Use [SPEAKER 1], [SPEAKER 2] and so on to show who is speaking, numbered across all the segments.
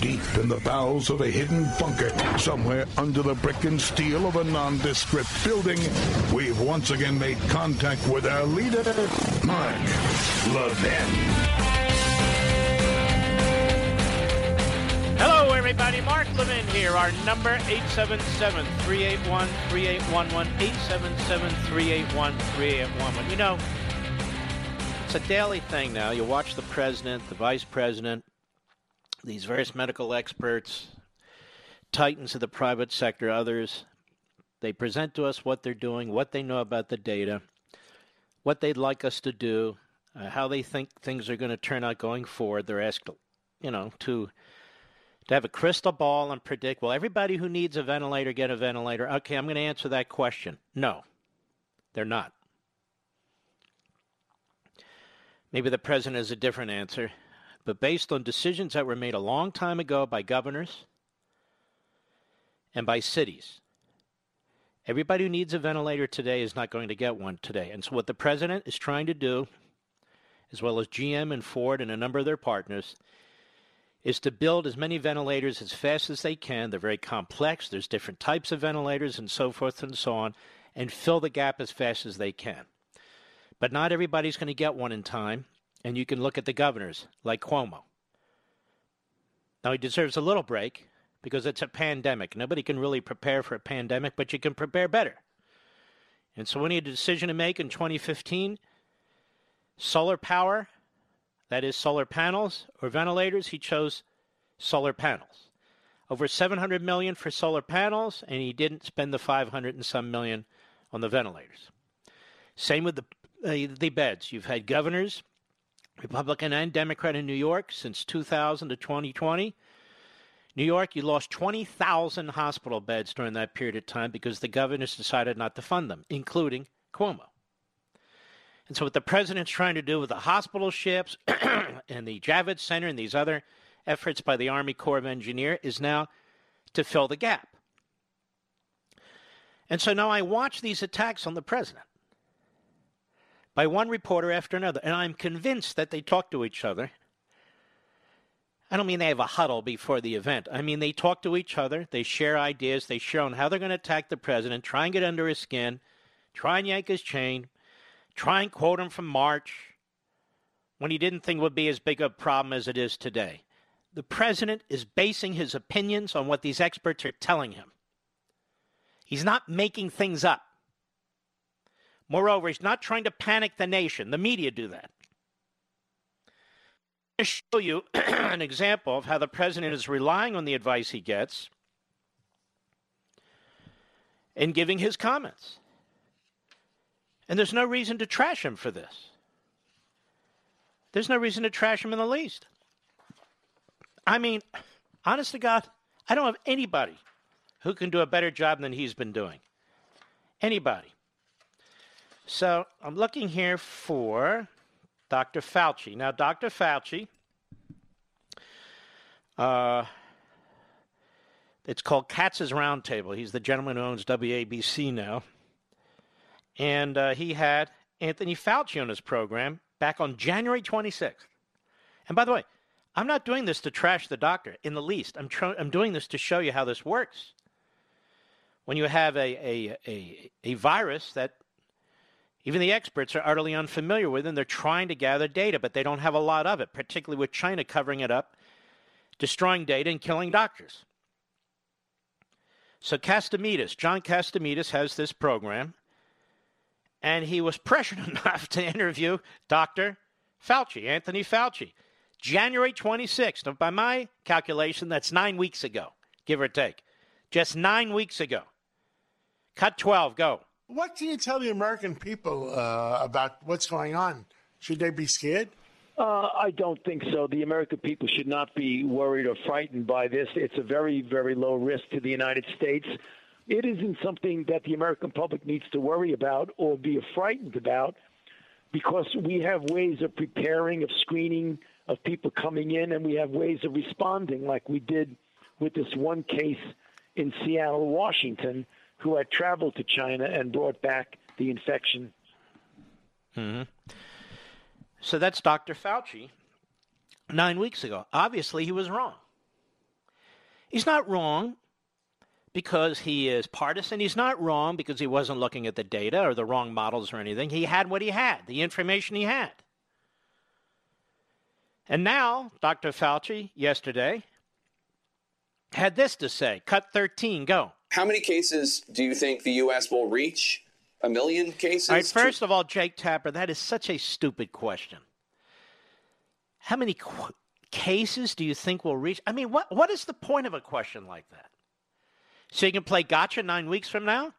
[SPEAKER 1] deep in the bowels of a hidden bunker, somewhere under the brick and steel of a nondescript building, we've once again made contact with our leader, Mark Levin.
[SPEAKER 2] Hello, everybody. Mark Levin here. Our number 877-381-3811, 877-381-3811. You know, it's a daily thing now. You watch the president, the vice president, these various medical experts, titans of the private sector, others. They present to us what they're doing, what they know about the data, what they'd like us to do, uh, how they think things are going to turn out going forward. They're asked, you know, to to have a crystal ball and predict. Well, everybody who needs a ventilator get a ventilator. Okay, I'm going to answer that question. No, they're not. Maybe the president has a different answer, but based on decisions that were made a long time ago by governors and by cities, everybody who needs a ventilator today is not going to get one today. And so, what the president is trying to do, as well as GM and Ford and a number of their partners, is to build as many ventilators as fast as they can. They're very complex, there's different types of ventilators and so forth and so on, and fill the gap as fast as they can. But not everybody's going to get one in time. And you can look at the governors like Cuomo. Now, he deserves a little break because it's a pandemic. Nobody can really prepare for a pandemic, but you can prepare better. And so, when he had a decision to make in 2015 solar power, that is, solar panels or ventilators, he chose solar panels. Over 700 million for solar panels, and he didn't spend the 500 and some million on the ventilators. Same with the the, the beds. You've had governors, Republican and Democrat in New York since 2000 to 2020. New York, you lost 20,000 hospital beds during that period of time because the governors decided not to fund them, including Cuomo. And so, what the president's trying to do with the hospital ships and the Javits Center and these other efforts by the Army Corps of Engineers is now to fill the gap. And so now I watch these attacks on the president by one reporter after another. And I'm convinced that they talk to each other. I don't mean they have a huddle before the event. I mean they talk to each other, they share ideas, they share on how they're going to attack the president, try and get under his skin, try and yank his chain, try and quote him from March when he didn't think would be as big a problem as it is today. The president is basing his opinions on what these experts are telling him. He's not making things up. Moreover, he's not trying to panic the nation. The media do that. I'm going to show you an example of how the president is relying on the advice he gets in giving his comments. And there's no reason to trash him for this. There's no reason to trash him in the least. I mean, honest to God, I don't have anybody who can do a better job than he's been doing. Anybody. So I'm looking here for Dr. Fauci. Now, Dr. Fauci, uh, it's called Katz's Roundtable. He's the gentleman who owns WABC now. And uh, he had Anthony Fauci on his program back on January 26th. And by the way, I'm not doing this to trash the doctor in the least. I'm, tr- I'm doing this to show you how this works. When you have a, a, a, a virus that even the experts are utterly unfamiliar with, and they're trying to gather data, but they don't have a lot of it, particularly with China covering it up, destroying data, and killing doctors. So Catsimatidis, John Catsimatidis has this program, and he was pressured enough to interview Dr. Fauci, Anthony Fauci, January 26th. Now, by my calculation, that's nine weeks ago, give or take. Just nine weeks ago. Cut 12, go.
[SPEAKER 3] What can you tell the American people uh, about what's going on? Should they be scared? Uh, I don't think so. The American people should not be worried or frightened by this. It's a very, very low risk to the United States. It isn't something that the American public needs to worry about or be frightened about because we have ways of preparing, of screening, of people coming in, and we have ways of responding, like we did with this one case in Seattle, Washington, who had traveled to China and brought back the infection.
[SPEAKER 2] Mm-hmm. So that's Dr. Fauci nine weeks ago. Obviously, he was wrong. He's not wrong because he is partisan. He's not wrong because he wasn't looking at the data or the wrong models or anything. He had what he had, the information he had. And now, Dr. Fauci, yesterday, had this to say Cut 13, go.
[SPEAKER 4] How many cases do you think the U.S. will reach? A million cases?
[SPEAKER 2] All right, first of all, Jake Tapper, that is such a stupid question. How many qu- cases do you think will reach? I mean, what, what is the point of a question like that? So you can play gotcha nine weeks from now?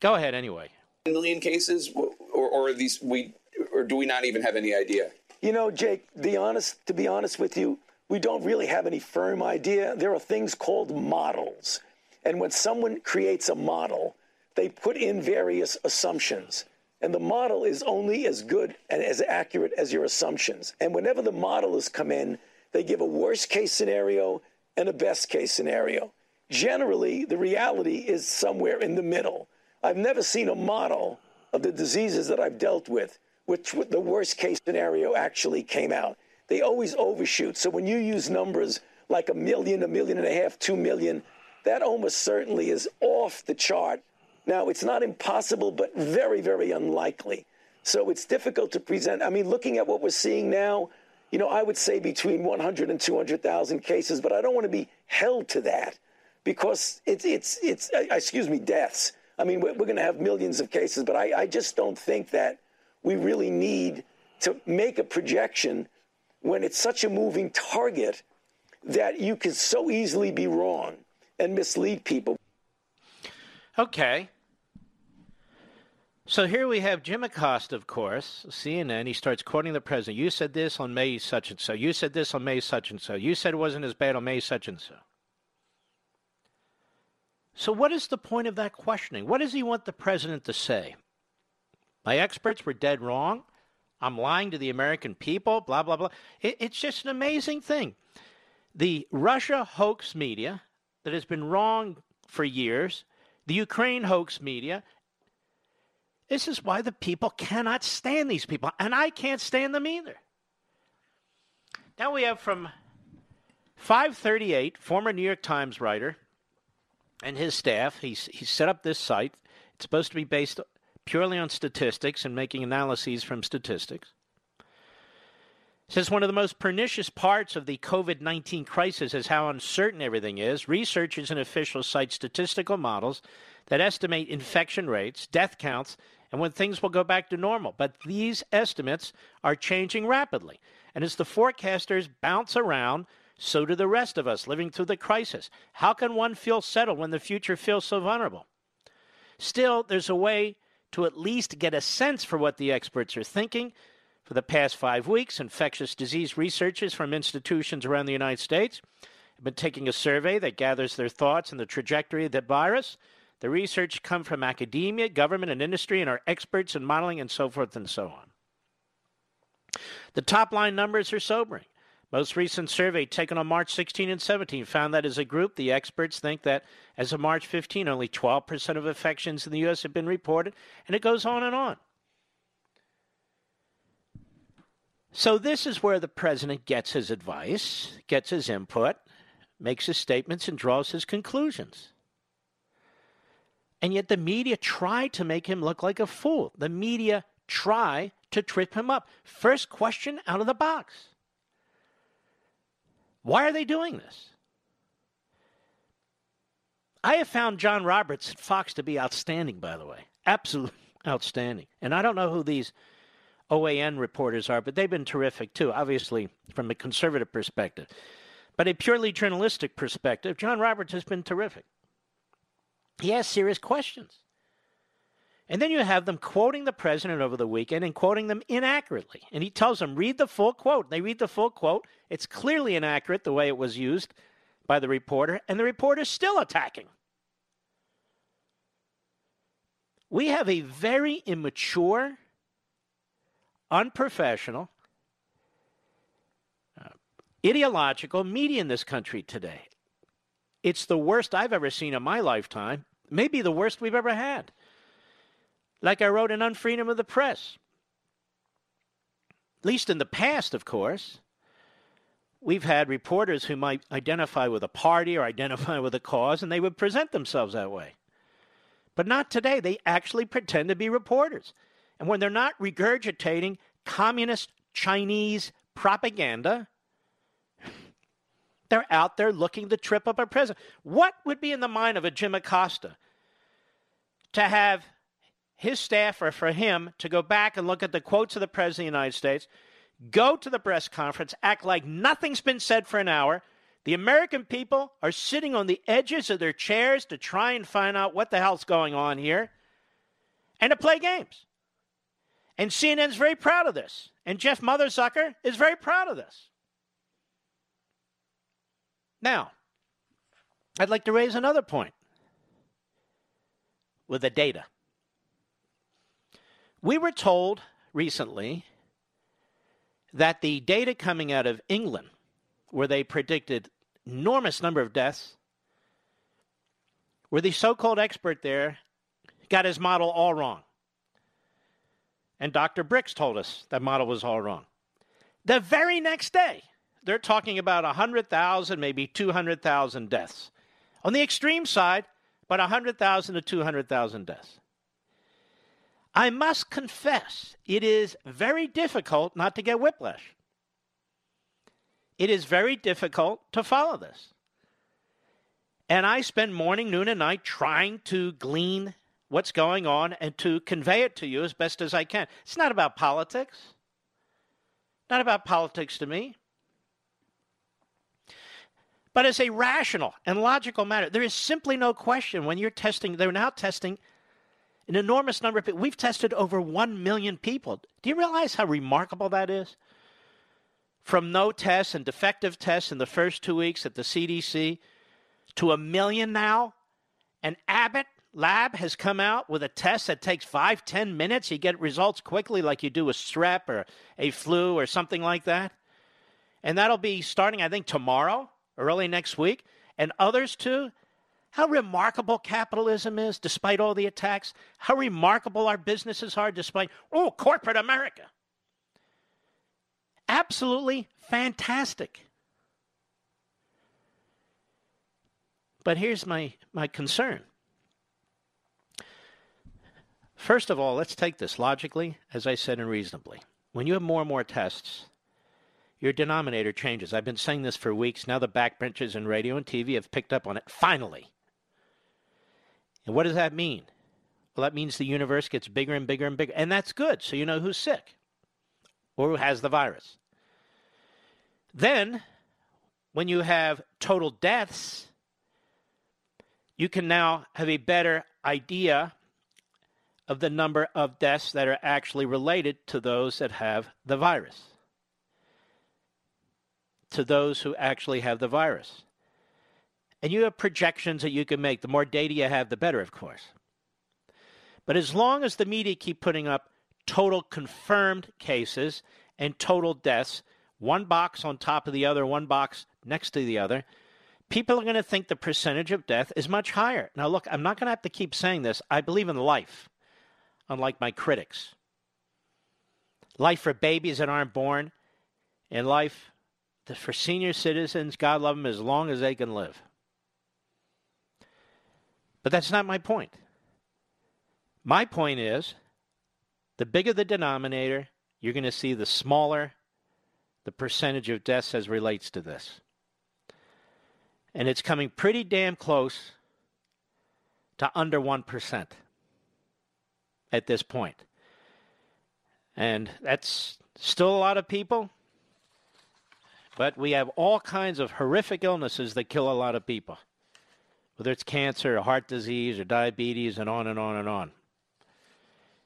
[SPEAKER 2] Go ahead anyway.
[SPEAKER 4] A million cases, or, or these we, or do we not even have any idea?
[SPEAKER 5] You know, Jake. The honest, to be honest with you, we don't really have any firm idea. There are things called models, and when someone creates a model, they put in various assumptions. And the model is only as good and as accurate as your assumptions. And whenever the model has come in, they give a worst case scenario and a best case scenario. Generally, the reality is somewhere in the middle. I've never seen a model of the diseases that I've dealt with, which the worst case scenario actually came out. They always overshoot. So when you use numbers like a million, a million and a half, two million, that almost certainly is off the chart now, it's not impossible, but very, very unlikely. So it's difficult to present. I mean, looking at what we're seeing now, you know, I would say between 100 and 200,000 cases, but I don't want to be held to that because it's, it's, it's uh, excuse me, deaths. I mean, we're, we're going to have millions of cases, but I, I just don't think that we really need to make a projection when it's such a moving target that you can so easily be wrong and mislead people.
[SPEAKER 2] Okay. So here we have Jim Acosta, of course, CNN. He starts quoting the president. You said this on May such and so. You said this on May such and so. You said it wasn't as bad on May such and so. So, what is the point of that questioning? What does he want the president to say? My experts were dead wrong. I'm lying to the American people, blah, blah, blah. It, it's just an amazing thing. The Russia hoax media that has been wrong for years the Ukraine hoax media. This is why the people cannot stand these people, and I can't stand them either. Now we have from 538, former New York Times writer, and his staff. He's, he set up this site. It's supposed to be based purely on statistics and making analyses from statistics. Says one of the most pernicious parts of the COVID 19 crisis is how uncertain everything is. Researchers and officials cite statistical models that estimate infection rates, death counts, and when things will go back to normal. But these estimates are changing rapidly. And as the forecasters bounce around, so do the rest of us living through the crisis. How can one feel settled when the future feels so vulnerable? Still, there's a way to at least get a sense for what the experts are thinking for the past five weeks, infectious disease researchers from institutions around the United States have been taking a survey that gathers their thoughts on the trajectory of the virus. The research come from academia, government, and industry, and are experts in modeling and so forth and so on. The top line numbers are sobering. Most recent survey taken on March 16 and 17 found that as a group, the experts think that as of March 15, only 12% of infections in the U.S. have been reported, and it goes on and on. So, this is where the president gets his advice, gets his input, makes his statements, and draws his conclusions. And yet, the media try to make him look like a fool. The media try to trip him up. First question out of the box Why are they doing this? I have found John Roberts at Fox to be outstanding, by the way. Absolutely outstanding. And I don't know who these OAN reporters are, but they've been terrific too, obviously, from a conservative perspective. But a purely journalistic perspective, John Roberts has been terrific. He asks serious questions. And then you have them quoting the president over the weekend and quoting them inaccurately. And he tells them, read the full quote. They read the full quote. It's clearly inaccurate the way it was used by the reporter, and the reporter's still attacking. We have a very immature, unprofessional, uh, ideological media in this country today. It's the worst I've ever seen in my lifetime, maybe the worst we've ever had. Like I wrote in Unfreedom of the Press. At least in the past, of course, we've had reporters who might identify with a party or identify with a cause, and they would present themselves that way. But not today. They actually pretend to be reporters. And when they're not regurgitating communist Chinese propaganda, they're out there looking to trip up a president. What would be in the mind of a Jim Acosta to have his staff or for him to go back and look at the quotes of the President of the United States, go to the press conference, act like nothing's been said for an hour, the American people are sitting on the edges of their chairs to try and find out what the hell's going on here and to play games. And CNN's very proud of this. And Jeff Mothersucker is very proud of this. Now, I'd like to raise another point with the data. We were told recently that the data coming out of England where they predicted enormous number of deaths, where the so-called expert there got his model all wrong. And Dr. Birx told us that model was all wrong. The very next day, they're talking about 100,000, maybe 200,000 deaths. On the extreme side, about 100,000 to 200,000 deaths. I must confess, it is very difficult not to get whiplash. It is very difficult to follow this. And I spend morning, noon, and night trying to glean what's going on and to convey it to you as best as I can. It's not about politics. Not about politics to me. But as a rational and logical matter, there is simply no question when you're testing, they're now testing an enormous number of people. We've tested over 1 million people. Do you realize how remarkable that is? from no tests and defective tests in the first two weeks at the CDC to a million now. And Abbott Lab has come out with a test that takes five, ten minutes. You get results quickly, like you do with strep or a flu or something like that. And that'll be starting, I think, tomorrow, early next week. And others too. How remarkable capitalism is, despite all the attacks. How remarkable our businesses are, despite, oh, corporate America absolutely fantastic. But here's my, my concern. First of all, let's take this logically, as I said, and reasonably. When you have more and more tests, your denominator changes. I've been saying this for weeks. Now the backbenchers in radio and TV have picked up on it, finally. And what does that mean? Well, that means the universe gets bigger and bigger and bigger. And that's good, so you know who's sick or who has the virus. Then, when you have total deaths, you can now have a better idea of the number of deaths that are actually related to those that have the virus. To those who actually have the virus. And you have projections that you can make. The more data you have, the better, of course. But as long as the media keep putting up total confirmed cases and total deaths, one box on top of the other, one box next to the other, people are going to think the percentage of death is much higher. Now, look, I'm not going to have to keep saying this. I believe in life, unlike my critics. Life for babies that aren't born, and life for senior citizens, God love them as long as they can live. But that's not my point. My point is the bigger the denominator, you're going to see the smaller the percentage of deaths as relates to this. And it's coming pretty damn close to under 1% at this point. And that's still a lot of people, but we have all kinds of horrific illnesses that kill a lot of people, whether it's cancer or heart disease or diabetes and on and on and on.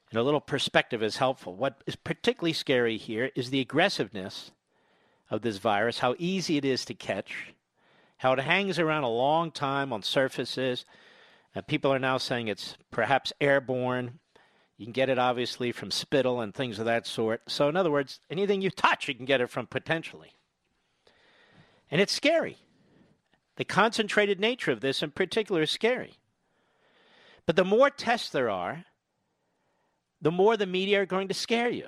[SPEAKER 2] And a little perspective is helpful. What is particularly scary here is the aggressiveness of this virus, how easy it is to catch, how it hangs around a long time on surfaces. And people are now saying it's perhaps airborne. You can get it obviously from spittle and things of that sort. So, in other words, anything you touch, you can get it from potentially. And it's scary. The concentrated nature of this in particular is scary. But the more tests there are, the more the media are going to scare you.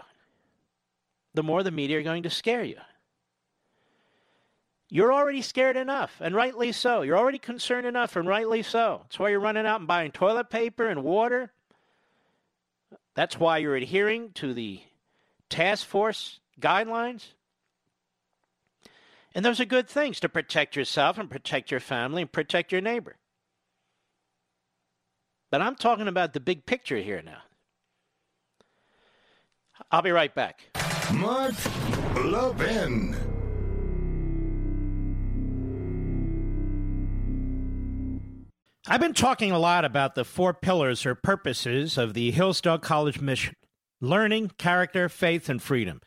[SPEAKER 2] The more the media are going to scare you. You're already scared enough, and rightly so. You're already concerned enough, and rightly so. That's why you're running out and buying toilet paper and water. That's why you're adhering to the task force guidelines. And those are good things to protect yourself and protect your family and protect your neighbor. But I'm talking about the big picture here now. I'll be right back.
[SPEAKER 1] Mark Levin.
[SPEAKER 2] I've been talking a lot about the four pillars or purposes of the Hillsdale College mission learning, character, faith, and freedom.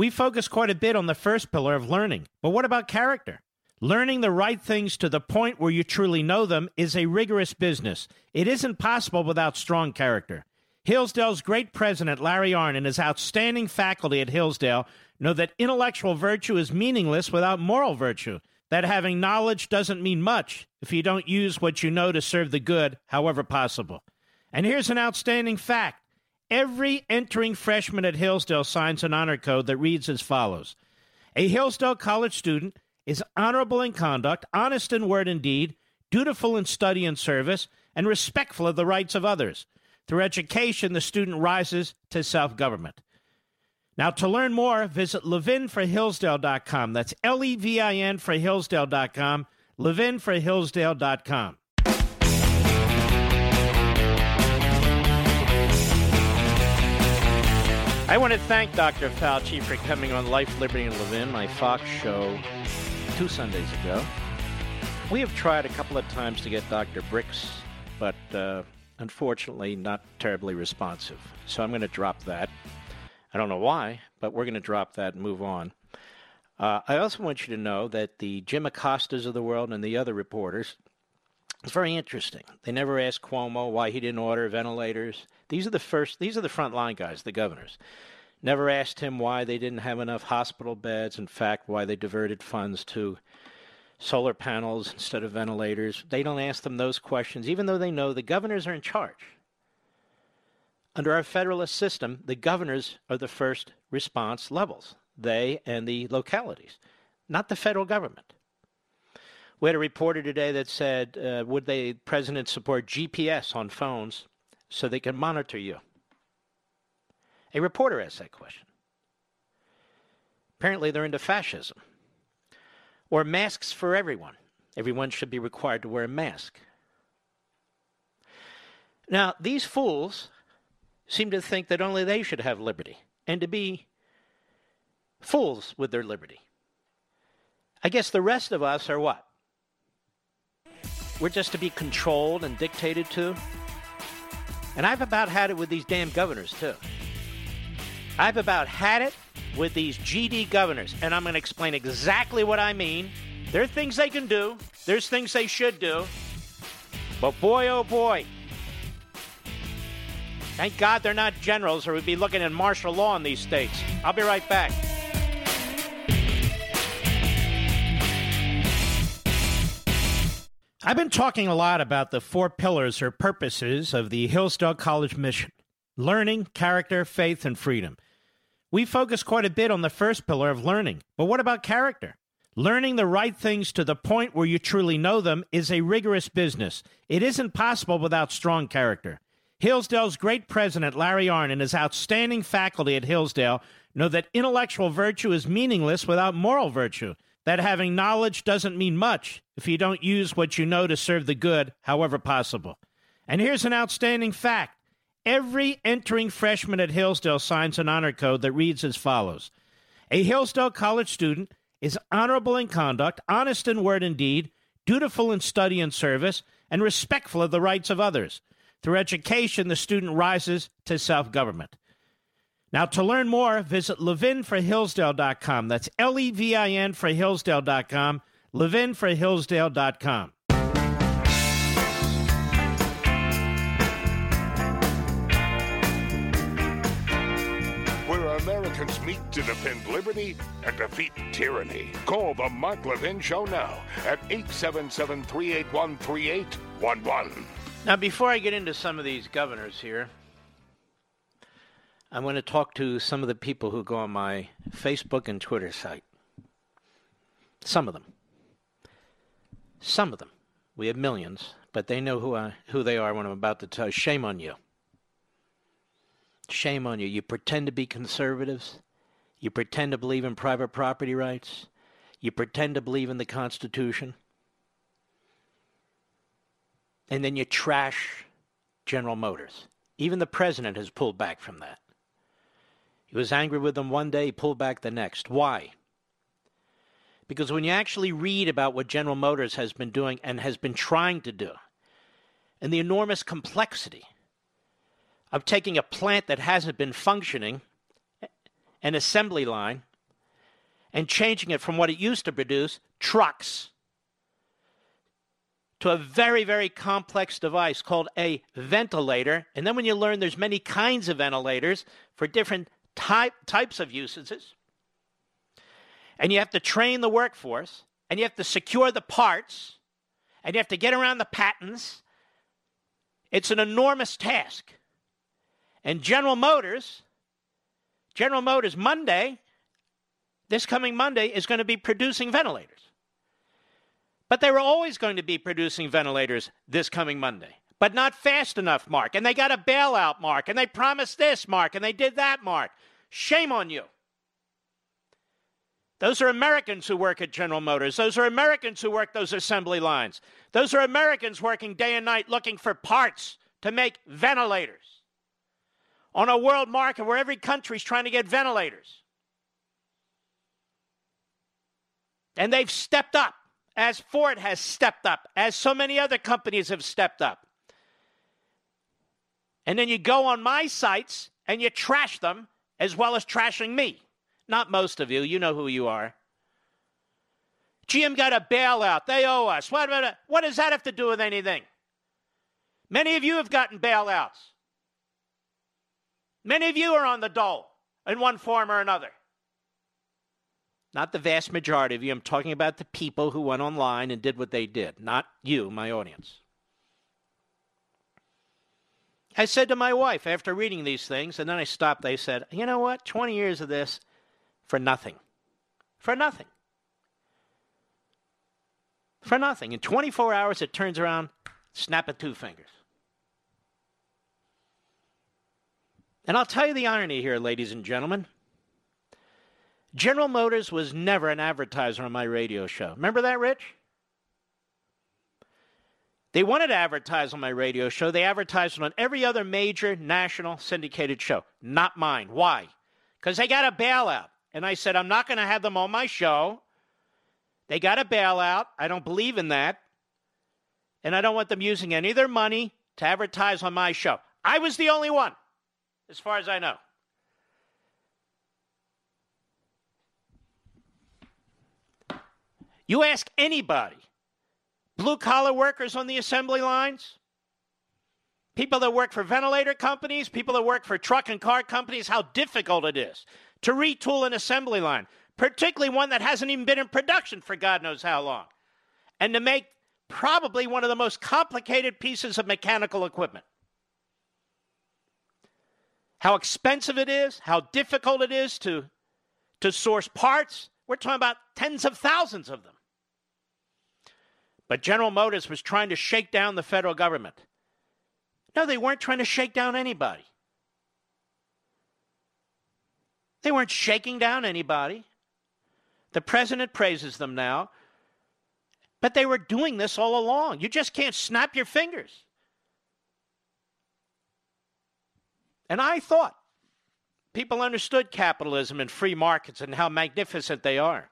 [SPEAKER 2] We focus quite a bit on the first pillar of learning, but what about character? Learning the right things to the point where you truly know them is a rigorous business. It isn't possible without strong character. Hillsdale's great president, Larry Arnn, and his outstanding faculty at Hillsdale know that intellectual virtue is meaningless without moral virtue, that having knowledge doesn't mean much if you don't use what you know to serve the good, however possible. And here's an outstanding fact every entering freshman at Hillsdale signs an honor code that reads as follows A Hillsdale College student is honorable in conduct, honest in word and deed, dutiful in study and service, and respectful of the rights of others. Through education, the student rises to self government. Now, to learn more, visit levinforhillsdale.com. That's L E V I N for Hillsdale.com, levinforhillsdale.com. I want to thank Dr. Fauci for coming on Life, Liberty, and Levin, my Fox show, two Sundays ago. We have tried a couple of times to get Dr. Birx, but uh, unfortunately not terribly responsive. So I'm going to drop that. I don't know why, but we're going to drop that and move on. Uh, I also want you to know that the Jim Acostas of the world and the other reporters, it's very interesting. They never asked Cuomo why he didn't order ventilators. These are the first, these are the front line guys, the governors. Never asked him why they didn't have enough hospital beds. In fact, why they diverted funds to solar panels instead of ventilators. They don't ask them those questions, even though they know the governors are in charge. Under our federalist system, the governors are the first response levels, they and the localities, not the federal government. We had a reporter today that said, uh, would the president support GPS on phones so they can monitor you? A reporter asked that question. Apparently, they're into fascism. Or masks for everyone. Everyone should be required to wear a mask. Now, these fools seem to think that only they should have liberty and to be fools with their liberty. I guess the rest of us are what? We're just to be controlled and dictated to. And I've about had it with these damn governors, too. I've about had it with these GD governors, and I'm going to explain exactly what I mean. There are things they can do, there's things they should do. But boy, oh boy, thank God they're not generals, or we'd be looking at martial law in these states. I'll be right back. I've been talking a lot about the four pillars or purposes of the Hillsdale College mission learning, character, faith, and freedom. We focus quite a bit on the first pillar of learning, but what about character? Learning the right things to the point where you truly know them is a rigorous business. It isn't possible without strong character. Hillsdale's great president, Larry Arnn, and his outstanding faculty at Hillsdale know that intellectual virtue is meaningless without moral virtue that having knowledge doesn't mean much if you don't use what you know to serve the good, however possible. And here's an outstanding fact every entering freshman at Hillsdale signs an honor code that reads as follows A Hillsdale College student is honorable in conduct, honest in word and deed, dutiful in study and service, and respectful of the rights of others. Through education, the student rises to self government. Now, to learn more, visit levinforhillsdale.com. That's L E V I N for Hillsdale.com. Levinforhillsdale.com.
[SPEAKER 1] Where Americans meet to defend liberty and defeat tyranny. Call the Mark Levin Show now at 877 381 3811.
[SPEAKER 2] Now, before I get into some of these governors here, I'm going to talk to some of the people who go on my Facebook and Twitter site. Some of them. Some of them. We have millions, but they know who I, who they are when I'm about to tell. Shame on you. Shame on you. You pretend to be conservatives. You pretend to believe in private property rights. You pretend to believe in the Constitution. And then you trash General Motors. Even the president has pulled back from that. He was angry with them one day, pulled back the next. Why? Because when you actually read about what General Motors has been doing and has been trying to do, and the enormous complexity of taking a plant that hasn't been functioning, an assembly line, and changing it from what it used to produce, trucks, to a very, very complex device called a ventilator. And then when you learn there's many kinds of ventilators for different type, types of usages, and you have to train the workforce, and you have to secure the parts, and you have to get around the patents, it's an enormous task. And General Motors, General Motors Monday, this coming Monday, is going to be producing ventilators. But they were always going to be producing ventilators this coming Monday. But not fast enough, Mark. And they got a bailout, Mark. And they promised this, Mark. And they did that, Mark. Shame on you. Those are Americans who work at General Motors. Those are Americans who work those assembly lines. Those are Americans working day and night looking for parts to make ventilators on a world market where every country is trying to get ventilators. And they've stepped up, as Ford has stepped up, as so many other companies have stepped up. And then you go on my sites and you trash them as well as trashing me. Not most of you, you know who you are. GM got a bailout. They owe us. What, what, what does that have to do with anything? Many of you have gotten bailouts. Many of you are on the dole in one form or another. Not the vast majority of you. I'm talking about the people who went online and did what they did, not you, my audience. I said to my wife after reading these things, and then I stopped, I said, you know what? 20 years of this for nothing. For nothing. For nothing. In 24 hours, it turns around, snap at two fingers. And I'll tell you the irony here, ladies and gentlemen. General Motors was never an advertiser on my radio show. Remember that, Rich? They wanted to advertise on my radio show. They advertised on every other major national syndicated show, not mine. Why? Because they got a bailout. And I said, I'm not going to have them on my show. They got a bailout. I don't believe in that. And I don't want them using any of their money to advertise on my show. I was the only one, as far as I know. You ask anybody blue collar workers on the assembly lines, people that work for ventilator companies, people that work for truck and car companies, how difficult it is to retool an assembly line, particularly one that hasn't even been in production for God knows how long, and to make probably one of the most complicated pieces of mechanical equipment. How expensive it is, how difficult it is to, to source parts. We're talking about tens of thousands of them. But General Motors was trying to shake down the federal government. No, they weren't trying to shake down anybody. They weren't shaking down anybody. The president praises them now. But they were doing this all along. You just can't snap your fingers. And I thought people understood capitalism and free markets and how magnificent they are.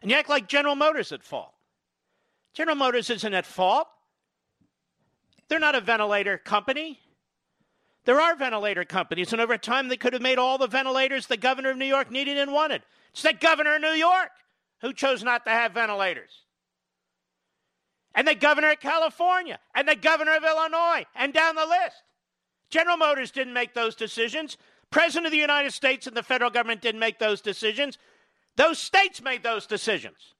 [SPEAKER 2] And you act like General Motors at fault. General Motors isn't at fault. They're not a ventilator company. There are ventilator companies, and over time they could have made all the ventilators the governor of New York needed and wanted. It's the governor of New York who chose not to have ventilators. And the governor of California, and the governor of Illinois, and down the list. General Motors didn't make those decisions. President of the United States and the federal government didn't make those decisions. Those states made those decisions.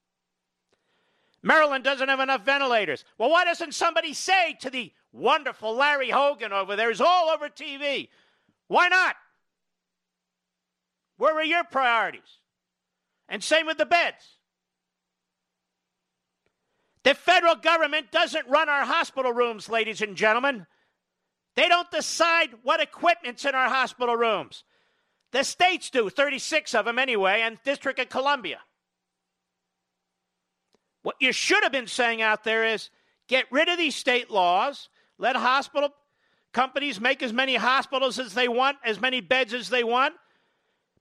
[SPEAKER 2] Maryland doesn't have enough ventilators. Well, why doesn't somebody say to the wonderful Larry Hogan over there, who's all over TV, why not? Where are your priorities? And same with the beds. The federal government doesn't run our hospital rooms, ladies and gentlemen. They don't decide what equipment's in our hospital rooms. The states do, 36 of them anyway, and District of Columbia. What you should have been saying out there is get rid of these state laws, let hospital companies make as many hospitals as they want, as many beds as they want,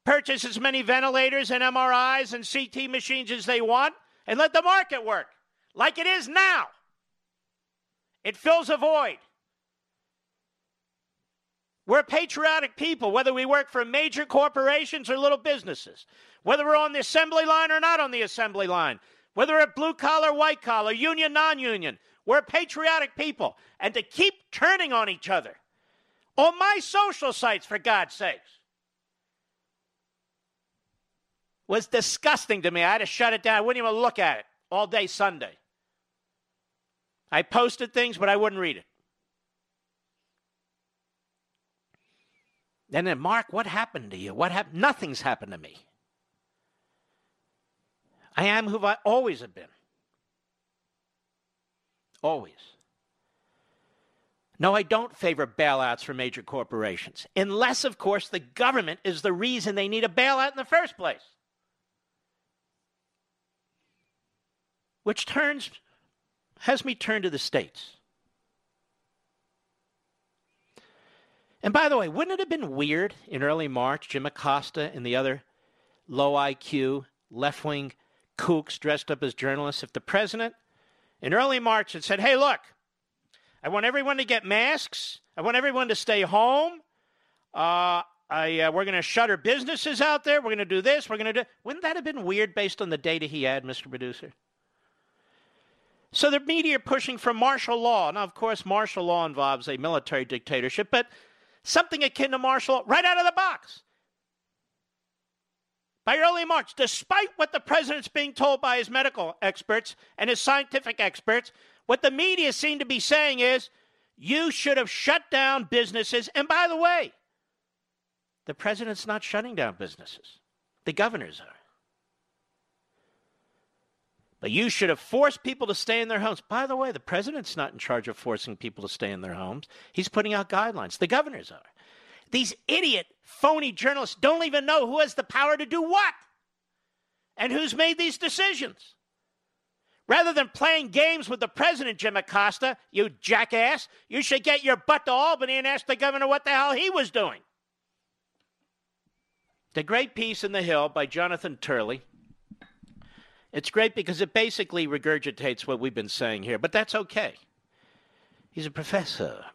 [SPEAKER 2] purchase as many ventilators and MRIs and CT machines as they want, and let the market work like it is now. It fills a void. We're patriotic people, whether we work for major corporations or little businesses, whether we're on the assembly line or not on the assembly line, whether we're blue collar, white collar, union, non union. We're patriotic people. And to keep turning on each other on my social sites, for God's sakes, was disgusting to me. I had to shut it down. I wouldn't even look at it all day Sunday. I posted things, but I wouldn't read it. And then, Mark, what happened to you? What happened? Nothing's happened to me. I am who I always have been. Always. No, I don't favor bailouts for major corporations, unless, of course, the government is the reason they need a bailout in the first place. Which turns, has me turn to the states. And by the way, wouldn't it have been weird in early March, Jim Acosta and the other low IQ, left wing kooks dressed up as journalists, if the president in early March had said, hey, look, I want everyone to get masks, I want everyone to stay home. Uh, I, uh, we're going to shutter businesses out there. We're going to do this. We're going to do. Wouldn't that have been weird based on the data he had, Mr. Producer? So the media are pushing for martial law. Now, of course, martial law involves a military dictatorship, but something akin to martial law right out of the box. By early March, despite what the president's being told by his medical experts and his scientific experts, what the media seem to be saying is you should have shut down businesses. And by the way, the president's not shutting down businesses, the governors are. But you should have forced people to stay in their homes. By the way, the president's not in charge of forcing people to stay in their homes. He's putting out guidelines. The governors are. These idiot, phony journalists don't even know who has the power to do what and who's made these decisions. Rather than playing games with the president, Jim Acosta, you jackass, you should get your butt to Albany and ask the governor what the hell he was doing. The great piece in The Hill by Jonathan Turley it's great because it basically regurgitates what we've been saying here, but that's okay. He's a professor.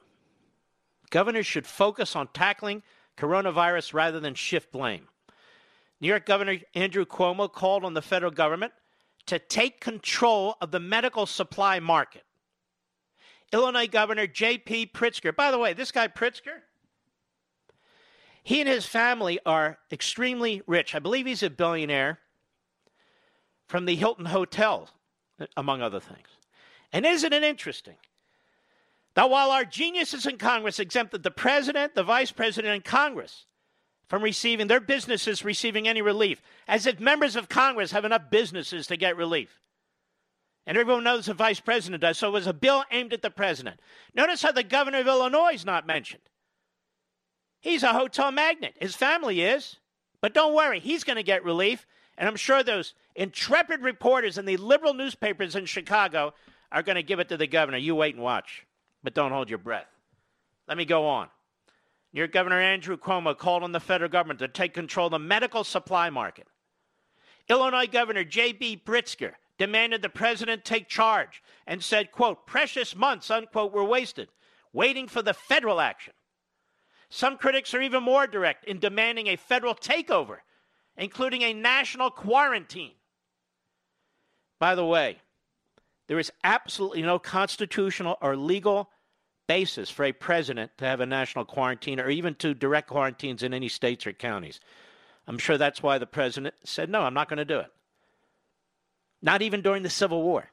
[SPEAKER 2] Governors should focus on tackling coronavirus rather than shift blame. New York Governor Andrew Cuomo called on the federal government to take control of the medical supply market. Illinois Governor J.B. Pritzker, by the way, this guy Pritzker, he and his family are extremely rich. I believe he's a billionaire from the Hilton Hotel, among other things. And isn't it interesting that while our geniuses in Congress exempted the president, the vice president, and Congress from receiving their businesses receiving any relief, as if members of Congress have enough businesses to get relief. And everyone knows the vice president does. So it was a bill aimed at the president. Notice how the governor of Illinois is not mentioned. He's a hotel magnate. His family is. But don't worry, he's going to get relief. And I'm sure those intrepid reporters in the liberal newspapers in Chicago are going to give it to the governor. You wait and watch, but don't hold your breath. Let me go on. New York Governor Andrew Cuomo called on the federal government to take control of the medical supply market. Illinois Governor J.B. Pritzker demanded the president take charge and said, quote, precious months, unquote, were wasted waiting for the federal action. Some critics are even more direct in demanding a federal takeover, including a national quarantine. By the way, there is absolutely no constitutional or legal basis for a president to have a national quarantine or even to direct quarantines in any states or counties. I'm sure that's why the president said, no, I'm not going to do it. Not even during the Civil War.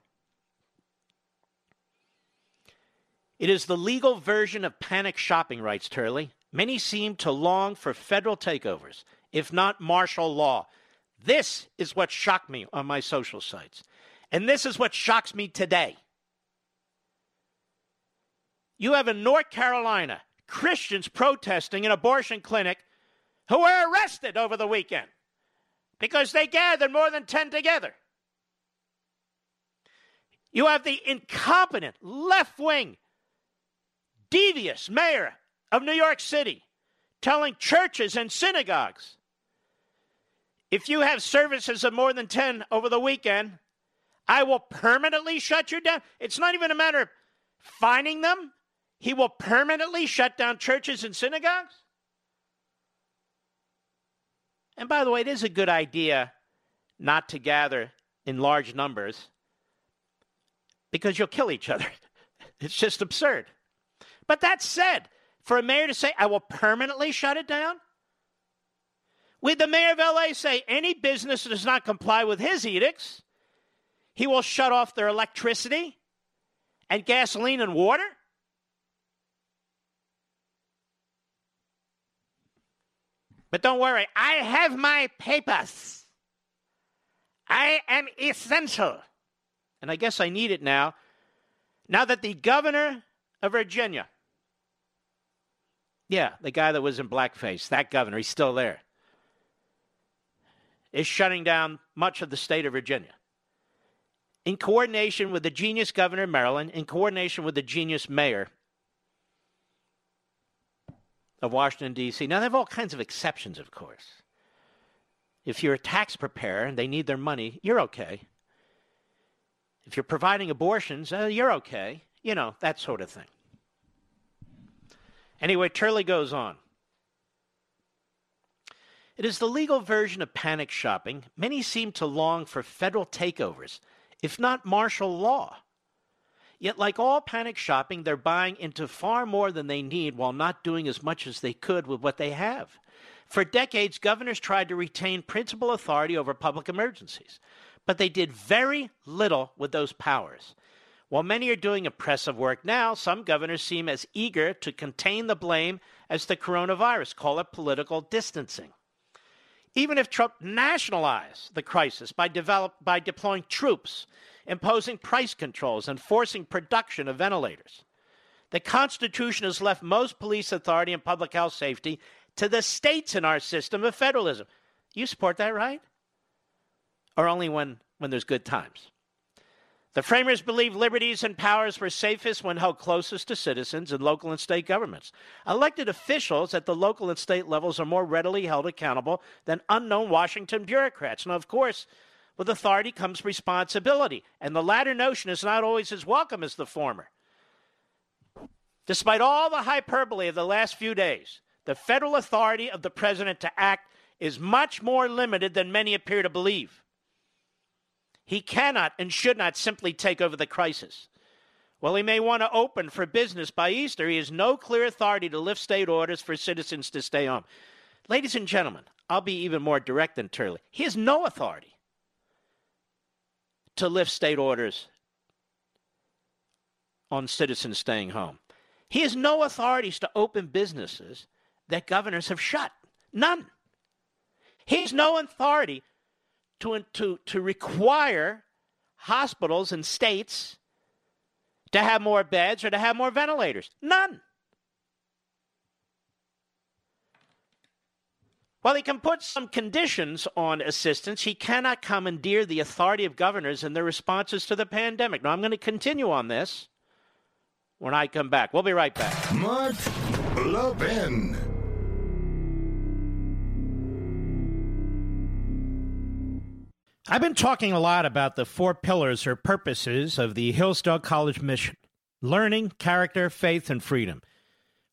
[SPEAKER 2] It is the legal version of panic shopping, writes Turley. Many seem to long for federal takeovers, if not martial law. This is what shocked me on my social sites. And this is what shocks me today. You have in North Carolina Christians protesting an abortion clinic who were arrested over the weekend because they gathered more than 10 together. You have the incompetent, left wing, devious mayor of New York City telling churches and synagogues if you have services of more than 10 over the weekend, I will permanently shut you down. It's not even a matter of fining them, he will permanently shut down churches and synagogues. And by the way, it is a good idea not to gather in large numbers because you'll kill each other. It's just absurd. But that said, for a mayor to say, I will permanently shut it down? Would the mayor of LA say any business that does not comply with his edicts, he will shut off their electricity and gasoline and water? But don't worry, I have my papers. I am essential. And I guess I need it now. Now that the governor of Virginia, yeah, the guy that was in blackface, that governor, he's still there, is shutting down much of the state of Virginia. In coordination with the genius governor of Maryland, in coordination with the genius mayor of Washington, D.C. Now, they have all kinds of exceptions, of course. If you're a tax preparer and they need their money, you're okay. If you're providing abortions, uh, you're okay. You know, that sort of thing. Anyway, Turley goes on. It is the legal version of panic shopping. Many seem to long for federal takeovers, if not martial law. Yet, like all panic shopping, they're buying into far more than they need while not doing as much as they could with what they have. For decades, governors tried to retain principal authority over public emergencies, but they did very little with those powers. While many are doing impressive work now, some governors seem as eager to contain the blame as the coronavirus, call it political distancing. Even if Trump nationalized the crisis by, develop, by deploying troops imposing price controls, and forcing production of ventilators. The Constitution has left most police authority and public health safety to the states in our system of federalism. You support that, right? Or only when, when there's good times? The framers believed liberties and powers were safest when held closest to citizens in local and state governments. Elected officials at the local and state levels are more readily held accountable than unknown Washington bureaucrats. Now, of course, with authority comes responsibility, and the latter notion is not always as welcome as the former. Despite all the hyperbole of the last few days, the federal authority of the president to act is much more limited than many appear to believe. He cannot and should not simply take over the crisis. While he may want to open for business by Easter, he has no clear authority to lift state orders for citizens to stay home. Ladies and gentlemen, I'll be even more direct than Turley. He has no authority to lift state orders on citizens staying home. He has no authorities to open businesses that governors have shut. None. He has no authority to, to, to require hospitals and states to have more beds or to have more ventilators. None. While he can put some conditions on assistance, he cannot commandeer the authority of governors and their responses to the pandemic. Now, I'm going to continue on this when I come back. We'll be right back.
[SPEAKER 1] Mark Levin.
[SPEAKER 2] I've been talking a lot about the four pillars or purposes of the Hillsdale College mission. learning, character, faith, and freedom.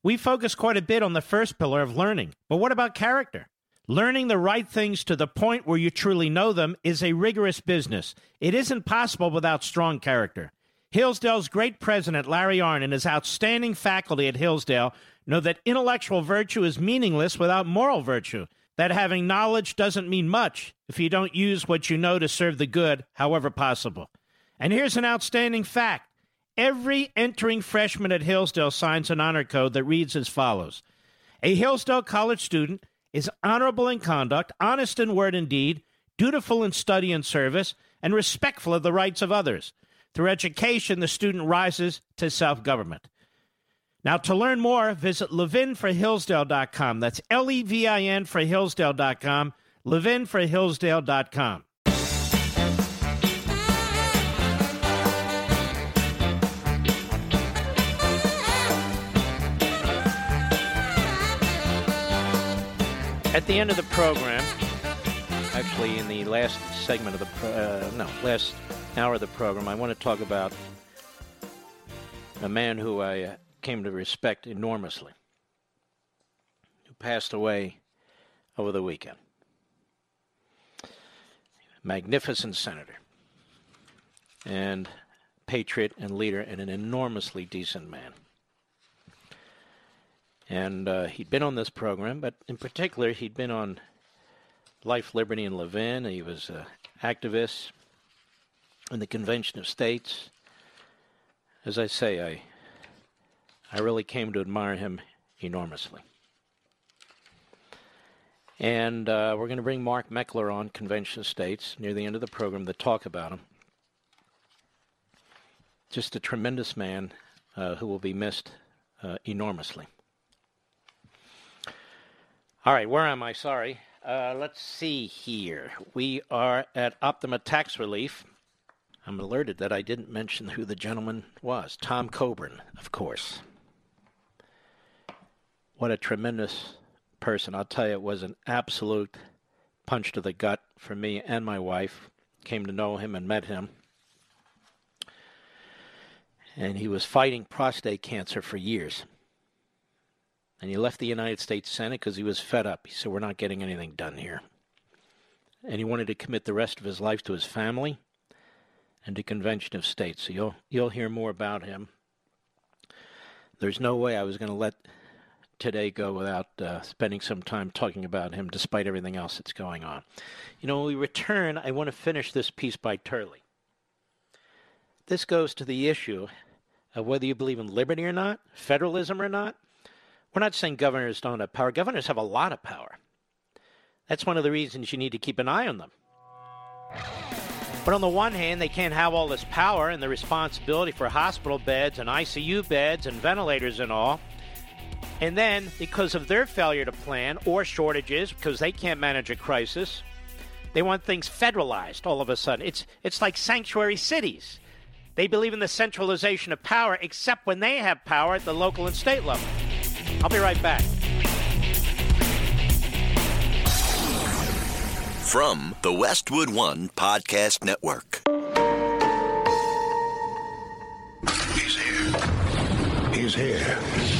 [SPEAKER 2] We focus quite a bit on the first pillar of learning, but what about character? Learning the right things to the point where you truly know them is a rigorous business. It isn't possible without strong character. Hillsdale's great president, Larry Arnn, and his outstanding faculty at Hillsdale know that intellectual virtue is meaningless without moral virtue, that having knowledge doesn't mean much if you don't use what you know to serve the good, however possible. And here's an outstanding fact every entering freshman at Hillsdale signs an honor code that reads as follows A Hillsdale College student is honorable in conduct, honest in word and deed, dutiful in study and service, and respectful of the rights of others. Through education, the student rises to self government. Now, to learn more, visit levinforhillsdale.com. That's L E V I N for Hillsdale.com, levinforhillsdale.com. At the end of the program, actually in the last segment of the pro- uh, no last hour of the program, I want to talk about a man who I uh, came to respect enormously, who passed away over the weekend. Magnificent senator and patriot and leader and an enormously decent man. And uh, he'd been on this program, but in particular, he'd been on Life, Liberty, and Levin. He was an activist in the Convention of States. As I say, I I really came to admire him enormously. And uh, we're going to bring Mark Meckler on Convention of States near the end of the program to talk about him. Just a tremendous man uh, who will be missed uh, enormously. All right, where am I? Sorry. Uh, let's see here. We are at Optima Tax Relief. I'm alerted that I didn't mention who the gentleman was. Tom Coburn, of course. What a tremendous person. I'll tell you, it was an absolute punch to the gut for me and my wife. Came to know him and met him. And he was fighting prostate cancer for years. And he left the United States Senate because he was fed up. He said, We're not getting anything done here. And he wanted to commit the rest of his life to his family and to Convention of States. So you'll you'll hear more about him. There's no way I was going to let today go without uh, spending some time talking about him, despite everything else that's going on. You know, when we return, I want to finish this piece by Turley. This goes to the issue of whether you believe in liberty or not, federalism or not. We're not saying governors don't have power. Governors have a lot of power. That's one of the reasons you need to keep an eye on them. But on the one hand, they can't have all this power and the responsibility for hospital beds and ICU beds and ventilators and all. And then, because of their failure to plan or shortages, because they can't manage a crisis, they want things federalized all of a sudden. It's, it's like sanctuary cities. They believe in the centralization of power, except when they have power at the local and state level. I'll be right back.
[SPEAKER 6] From the Westwood One Podcast Network.
[SPEAKER 1] He's here. He's here.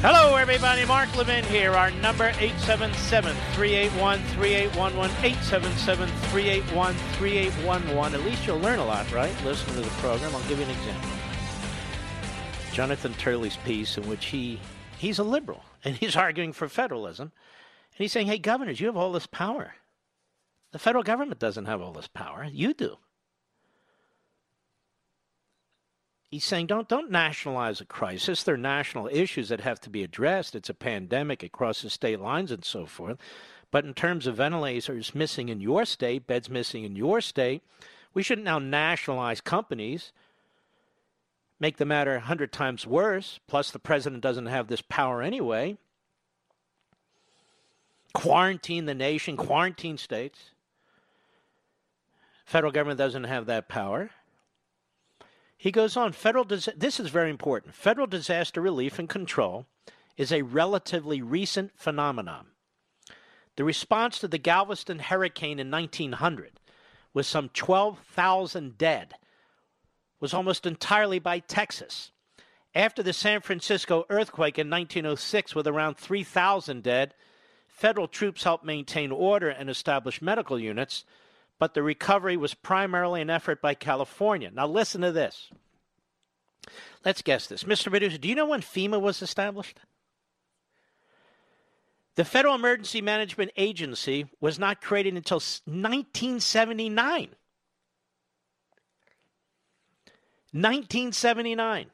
[SPEAKER 2] Hello, everybody. Mark Levin here. Our number 877-381-3811, 877-381-3811. At least you'll learn a lot, right? Listen to the program. I'll give you an example. Jonathan Turley's piece in which he he's a liberal and he's arguing for federalism. And he's saying, hey, governors, you have all this power. The federal government doesn't have all this power. You do. He's saying don't don't nationalize a crisis. There are national issues that have to be addressed. It's a pandemic. It crosses state lines and so forth. But in terms of ventilators missing in your state, beds missing in your state, we shouldn't now nationalize companies, make the matter a hundred times worse. Plus, the president doesn't have this power anyway. Quarantine the nation, quarantine states. Federal government doesn't have that power. He goes on, federal dis- this is very important. Federal disaster relief and control is a relatively recent phenomenon. The response to the Galveston hurricane in 1900 with some 12,000 dead was almost entirely by Texas. After the San Francisco earthquake in 1906 with around 3,000 dead, federal troops helped maintain order and establish medical units, but the recovery was primarily an effort by California. Now, listen to this. Let's guess this. Mr. Producer, do you know when FEMA was established? The Federal Emergency Management Agency was not created until 1979. 1979.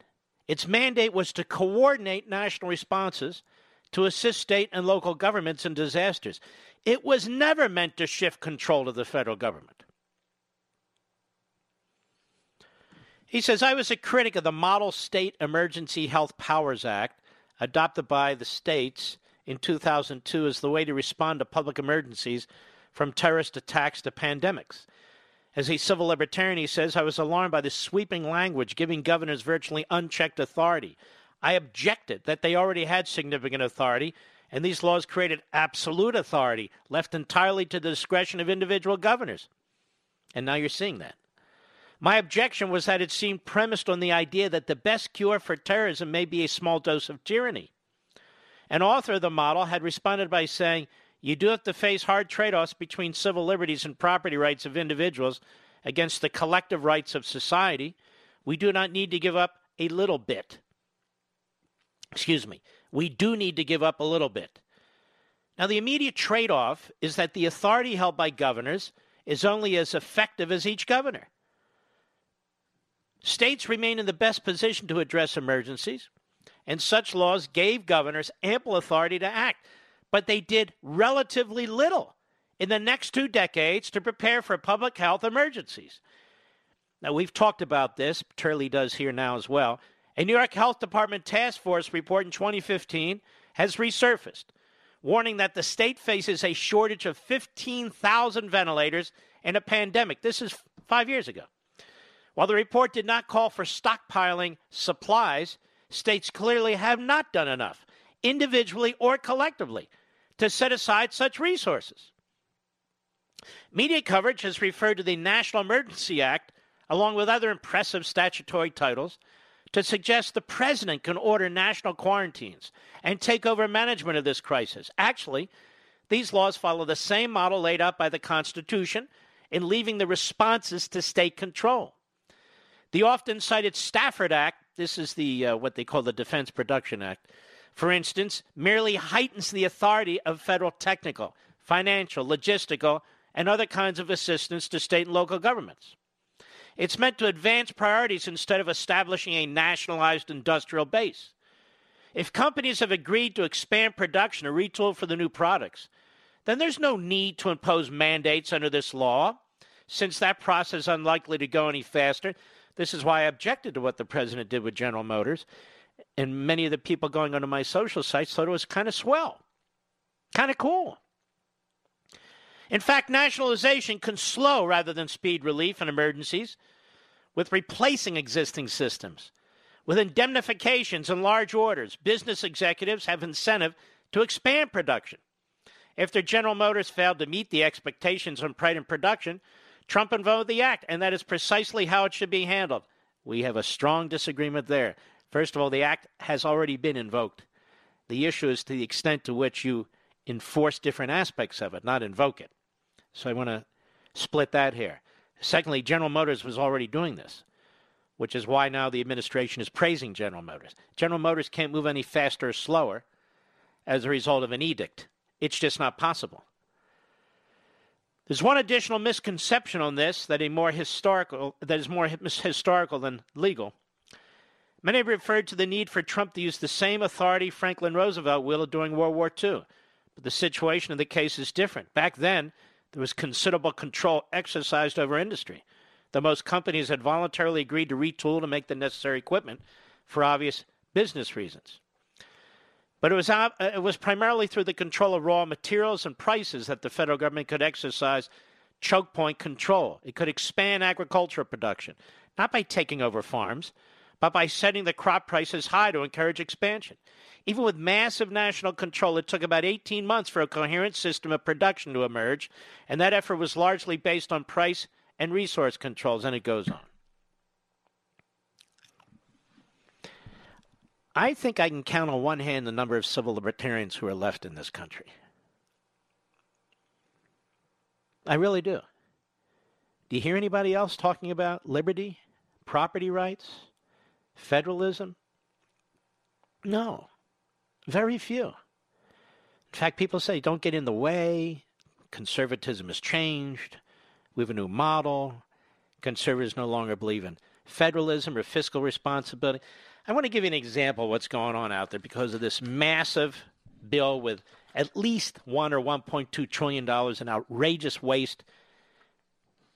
[SPEAKER 2] Its mandate was to coordinate national responses to assist state and local governments in disasters. It was never meant to shift control to the federal government. He says, I was a critic of the Model State Emergency Health Powers Act adopted by the states in 2002 as the way to respond to public emergencies from terrorist attacks to pandemics. As a civil libertarian, he says, I was alarmed by the sweeping language giving governors virtually unchecked authority. I objected that they already had significant authority, and these laws created absolute authority left entirely to the discretion of individual governors. And now you're seeing that. My objection was that it seemed premised on the idea that the best cure for terrorism may be a small dose of tyranny. An author of the model had responded by saying, You do have to face hard trade offs between civil liberties and property rights of individuals against the collective rights of society. We do not need to give up a little bit. Excuse me. We do need to give up a little bit. Now, the immediate trade off is that the authority held by governors is only as effective as each governor. States remain in the best position to address emergencies and such laws gave governors ample authority to act. But they did relatively little in the next two decades to prepare for public health emergencies. Now, we've talked about this, Turley does here now as well. A New York Health Department task force report in 2015 has resurfaced, warning that the state faces a shortage of 15,000 ventilators in a pandemic. This is five years ago. While the report did not call for stockpiling supplies, states clearly have not done enough, individually or collectively, to set aside such resources. Media coverage has referred to the National Emergency Act, along with other impressive statutory titles, to suggest the president can order national quarantines and take over management of this crisis. Actually, these laws follow the same model laid out by the Constitution in leaving the responses to state control. The often cited Stafford Act this is the uh, what they call the Defense Production Act. For instance, merely heightens the authority of federal technical, financial, logistical, and other kinds of assistance to state and local governments. It's meant to advance priorities instead of establishing a nationalized industrial base. If companies have agreed to expand production or retool for the new products, then there's no need to impose mandates under this law, since that process is unlikely to go any faster this is why I objected to what the president did with General Motors. And many of the people going onto my social sites thought it was kind of swell, kind of cool. In fact, nationalization can slow rather than speed relief in emergencies with replacing existing systems. With indemnifications and large orders, business executives have incentive to expand production. After General Motors failed to meet the expectations on pride and production, Trump invoked the act, and that is precisely how it should be handled. We have a strong disagreement there. First of all, the act has already been invoked. The issue is to the extent to which you enforce different aspects of it, not invoke it. So I want to split that here. Secondly, General Motors was already doing this, which is why now the administration is praising General Motors. General Motors can't move any faster or slower as a result of an edict. It's just not possible. There's one additional misconception on this that, a more historical, that is more historical than legal. Many have referred to the need for Trump to use the same authority Franklin Roosevelt wielded during World War II. But the situation of the case is different. Back then, there was considerable control exercised over industry. The most companies had voluntarily agreed to retool to make the necessary equipment for obvious business reasons. But it was, uh, it was primarily through the control of raw materials and prices that the federal government could exercise choke point control. It could expand agricultural production, not by taking over farms, but by setting the crop prices high to encourage expansion. Even with massive national control, it took about 18 months for a coherent system of production to emerge, and that effort was largely based on price and resource controls, and it goes on. I think I can count on one hand the number of civil libertarians who are left in this country. I really do. Do you hear anybody else talking about liberty, property rights, federalism? No, very few. In fact, people say don't get in the way. Conservatism has changed. We have a new model. Conservatives no longer believe in federalism or fiscal responsibility. I want to give you an example of what's going on out there because of this massive bill with at least one or 1.2 trillion dollars in outrageous waste,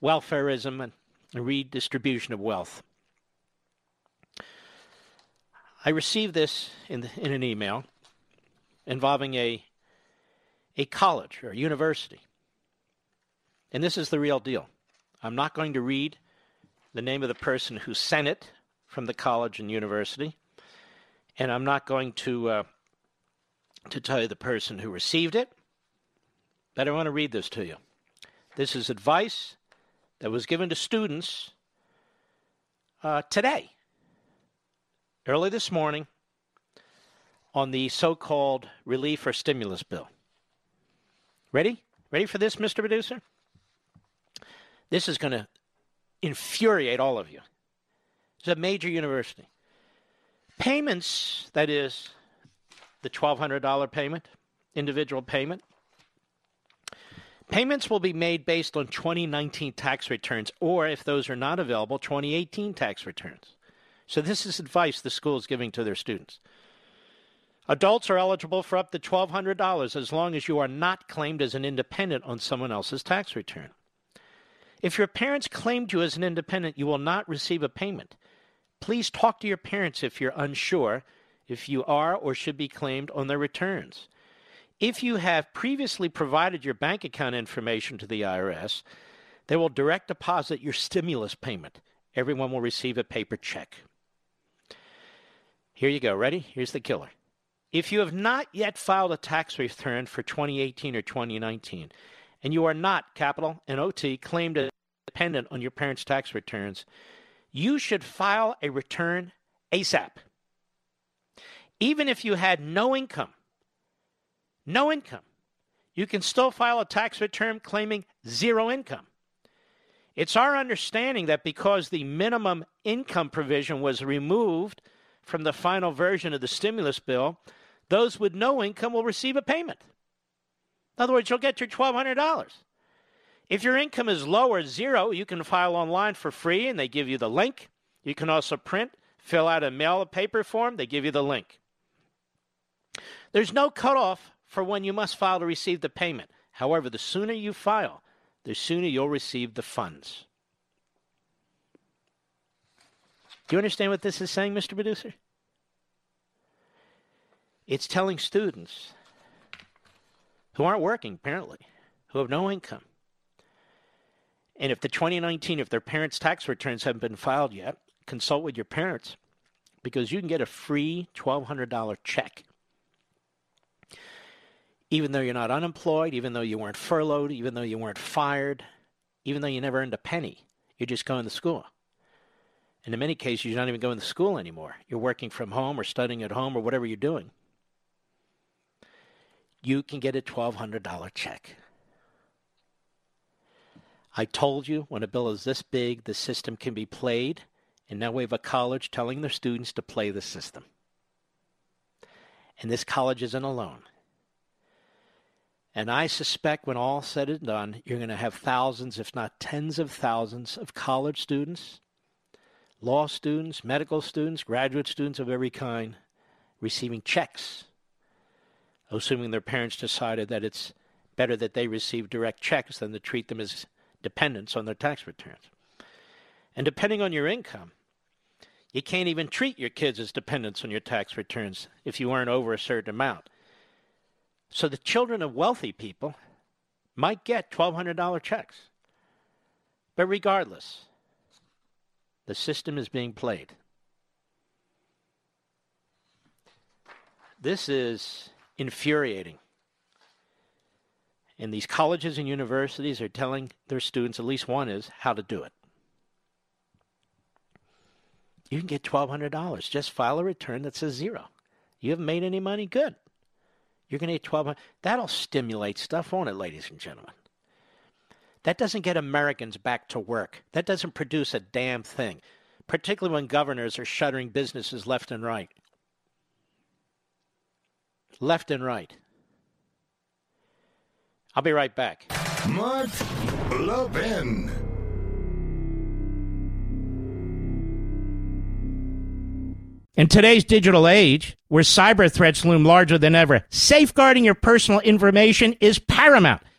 [SPEAKER 2] welfareism, and redistribution of wealth. I received this in, the, in an email involving a a college or a university. And this is the real deal. I'm not going to read the name of the person who sent it from the college and university, and I'm not going to uh, to tell you the person who received it, but I want to read this to you. This is advice that was given to students uh, today, early this morning, on the so called relief or stimulus bill. Ready? Ready for this, Mr. Producer? This is going to infuriate all of you. It's a major university. Payments, that is, the $1,200 payment, individual payment, payments will be made based on 2019 tax returns, or if those are not available, 2018 tax returns. So, this is advice the school is giving to their students. Adults are eligible for up to $1,200 as long as you are not claimed as an independent on someone else's tax return. If your parents claimed you as an independent, you will not receive a payment. Please talk to your parents if you're unsure if you are or should be claimed on their returns. If you have previously provided your bank account information to the IRS, they will direct deposit your stimulus payment. Everyone will receive a paper check. Here you go. Ready? Here's the killer. If you have not yet filed a tax return for 2018 or 2019, and you are not capital and OT claimed dependent on your parents' tax returns, you should file a return ASAP. Even if you had no income, no income, you can still file a tax return claiming zero income. It's our understanding that because the minimum income provision was removed from the final version of the stimulus bill, those with no income will receive a payment. In other words, you'll get your $1,200. If your income is low or zero, you can file online for free and they give you the link. You can also print, fill out a mail a paper form, they give you the link. There's no cutoff for when you must file to receive the payment. However, the sooner you file, the sooner you'll receive the funds. Do you understand what this is saying, Mr. Producer? It's telling students who aren't working, apparently, who have no income. And if the 2019, if their parents' tax returns haven't been filed yet, consult with your parents because you can get a free $1,200 check. Even though you're not unemployed, even though you weren't furloughed, even though you weren't fired, even though you never earned a penny, you're just going to school. And in many cases, you're not even going to school anymore. You're working from home or studying at home or whatever you're doing you can get a $1,200 check. I told you when a bill is this big, the system can be played, and now we have a college telling their students to play the system. And this college isn't alone. And I suspect when all said and done, you're going to have thousands, if not tens of thousands, of college students, law students, medical students, graduate students of every kind receiving checks assuming their parents decided that it's better that they receive direct checks than to treat them as dependents on their tax returns. And depending on your income, you can't even treat your kids as dependents on your tax returns if you earn over a certain amount. So the children of wealthy people might get $1,200 checks. But regardless, the system is being played. This is infuriating. And these colleges and universities are telling their students, at least one is, how to do it. You can get $1,200. Just file a return that says zero. You haven't made any money? Good. You're going to get 1200 That'll stimulate stuff, won't it, ladies and gentlemen? That doesn't get Americans back to work. That doesn't produce a damn thing, particularly when governors are shuttering businesses left and right. Left and right. I'll be right back.
[SPEAKER 1] Mark Levin.
[SPEAKER 7] In today's digital age, where cyber threats loom larger than ever, safeguarding your personal information is paramount.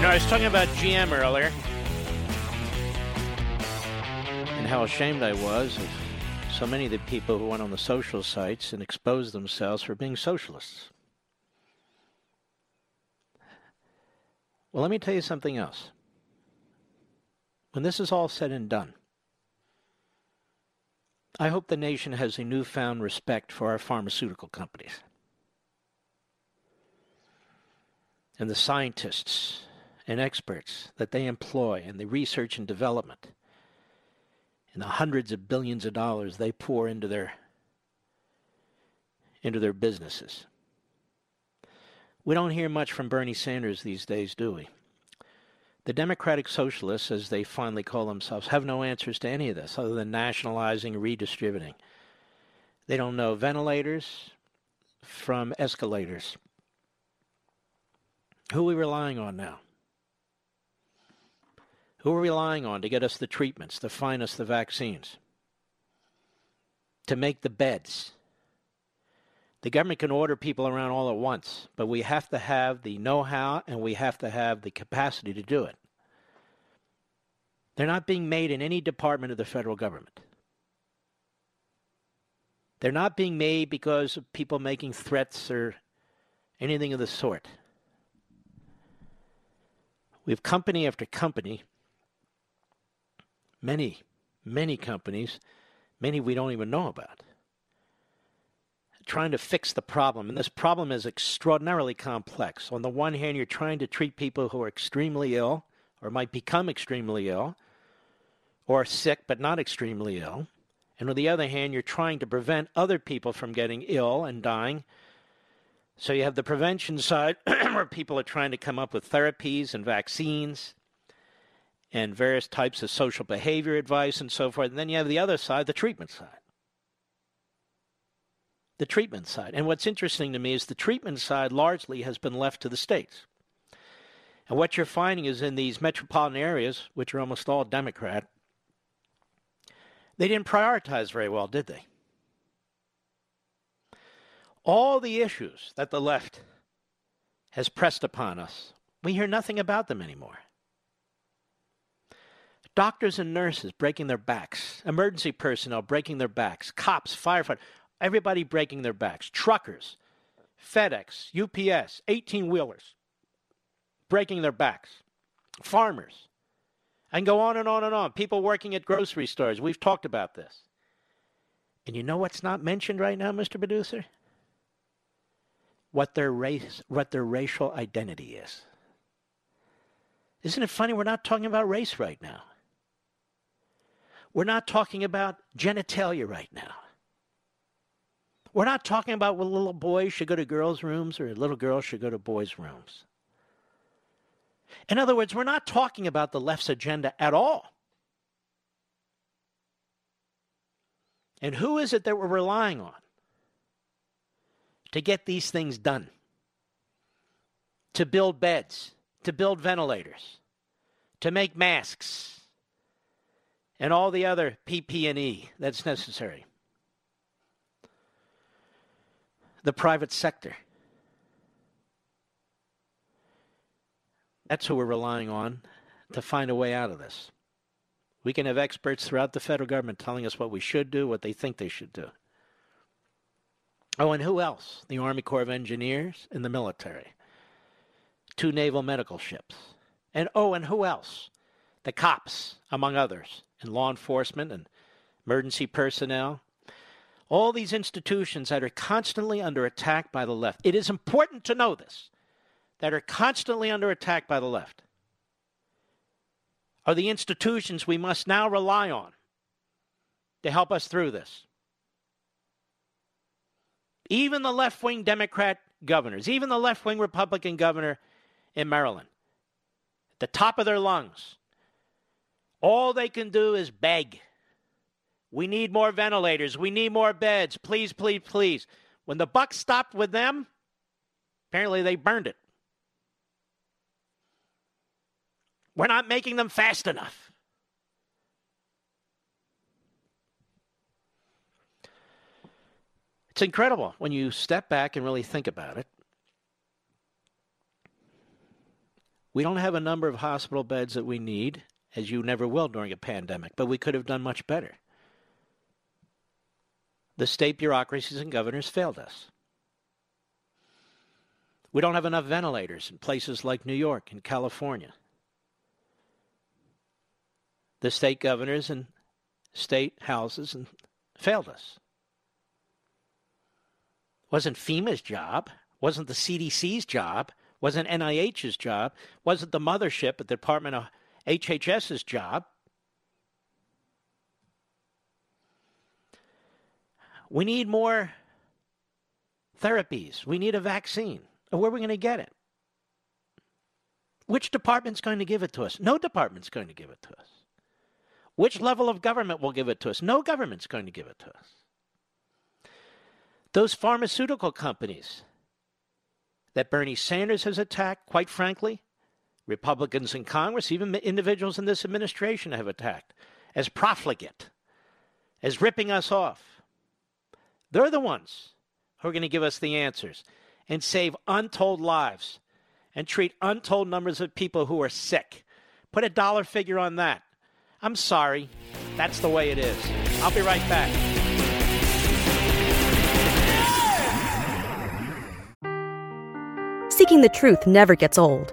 [SPEAKER 2] Know, I was talking about GM earlier and how ashamed I was of so many of the people who went on the social sites and exposed themselves for being socialists. Well, let me tell you something else. When this is all said and done, I hope the nation has a newfound respect for our pharmaceutical companies and the scientists and experts that they employ in the research and development and the hundreds of billions of dollars they pour into their into their businesses. We don't hear much from Bernie Sanders these days, do we? The Democratic Socialists, as they finally call themselves, have no answers to any of this other than nationalizing, redistributing. They don't know ventilators from escalators. Who are we relying on now? Who are we relying on to get us the treatments, to find us the vaccines, to make the beds? The government can order people around all at once, but we have to have the know how and we have to have the capacity to do it. They're not being made in any department of the federal government. They're not being made because of people making threats or anything of the sort. We have company after company many, many companies, many we don't even know about, trying to fix the problem. And this problem is extraordinarily complex. On the one hand, you're trying to treat people who are extremely ill or might become extremely ill or sick but not extremely ill. And on the other hand, you're trying to prevent other people from getting ill and dying. So you have the prevention side where people are trying to come up with therapies and vaccines and various types of social behavior advice and so forth. And then you have the other side, the treatment side. The treatment side. And what's interesting to me is the treatment side largely has been left to the states. And what you're finding is in these metropolitan areas, which are almost all Democrat, they didn't prioritize very well, did they? All the issues that the left has pressed upon us, we hear nothing about them anymore. Doctors and nurses breaking their backs, emergency personnel breaking their backs, cops, firefighters, everybody breaking their backs, truckers, FedEx, UPS, 18 wheelers breaking their backs, farmers. and go on and on and on. People working at grocery stores. We've talked about this. And you know what's not mentioned right now, Mr. Producer? What their race, what their racial identity is. Isn't it funny? We're not talking about race right now. We're not talking about genitalia right now. We're not talking about whether little boys should go to girls' rooms or little girls should go to boys' rooms. In other words, we're not talking about the left's agenda at all. And who is it that we're relying on to get these things done? To build beds, to build ventilators, to make masks, and all the other PP&E that's necessary. The private sector. That's who we're relying on to find a way out of this. We can have experts throughout the federal government telling us what we should do, what they think they should do. Oh, and who else? The Army Corps of Engineers and the military. Two naval medical ships. And oh, and who else? The cops, among others, and law enforcement and emergency personnel. All these institutions that are constantly under attack by the left. It is important to know this that are constantly under attack by the left are the institutions we must now rely on to help us through this. Even the left wing Democrat governors, even the left wing Republican governor in Maryland, at the top of their lungs, all they can do is beg. We need more ventilators. We need more beds. Please, please, please. When the buck stopped with them, apparently they burned it. We're not making them fast enough. It's incredible when you step back and really think about it. We don't have a number of hospital beds that we need, as you never will during a pandemic, but we could have done much better. The state bureaucracies and governors failed us. We don't have enough ventilators in places like New York and California the state governors and state houses and failed us. Wasn't FEMA's job, wasn't the CDC's job, wasn't NIH's job, wasn't the mothership at the Department of HHS's job. We need more therapies. We need a vaccine. Where are we going to get it? Which department's going to give it to us? No department's going to give it to us. Which level of government will give it to us? No government's going to give it to us. Those pharmaceutical companies that Bernie Sanders has attacked, quite frankly, Republicans in Congress, even individuals in this administration have attacked as profligate, as ripping us off. They're the ones who are going to give us the answers and save untold lives and treat untold numbers of people who are sick. Put a dollar figure on that. I'm sorry. That's the way it is. I'll be right back.
[SPEAKER 8] Seeking the truth never gets old.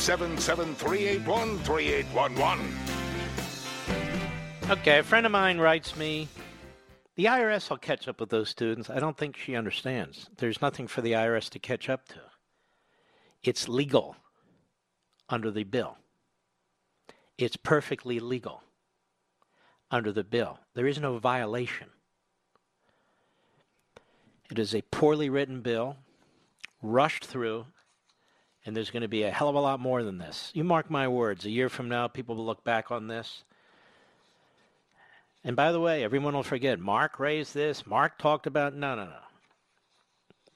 [SPEAKER 1] 877-381-3811.
[SPEAKER 2] Okay, a friend of mine writes me, the IRS will catch up with those students. I don't think she understands. There's nothing for the IRS to catch up to. It's legal under the bill. It's perfectly legal under the bill. There is no violation. It is a poorly written bill, rushed through, and there's going to be a hell of a lot more than this. You mark my words, a year from now, people will look back on this and by the way, everyone will forget Mark raised this, Mark talked about no, no, no.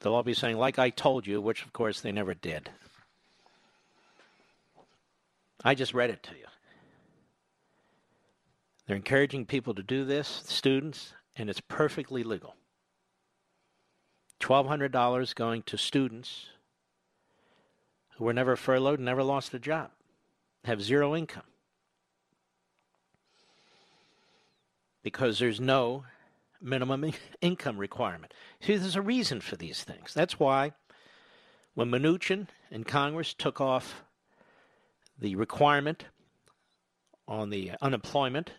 [SPEAKER 2] They'll all be saying, like I told you, which of course they never did. I just read it to you. They're encouraging people to do this, students, and it's perfectly legal. $1,200 going to students who were never furloughed, never lost a job, have zero income. Because there's no minimum income requirement. See, there's a reason for these things. That's why when Mnuchin and Congress took off the requirement on the unemployment,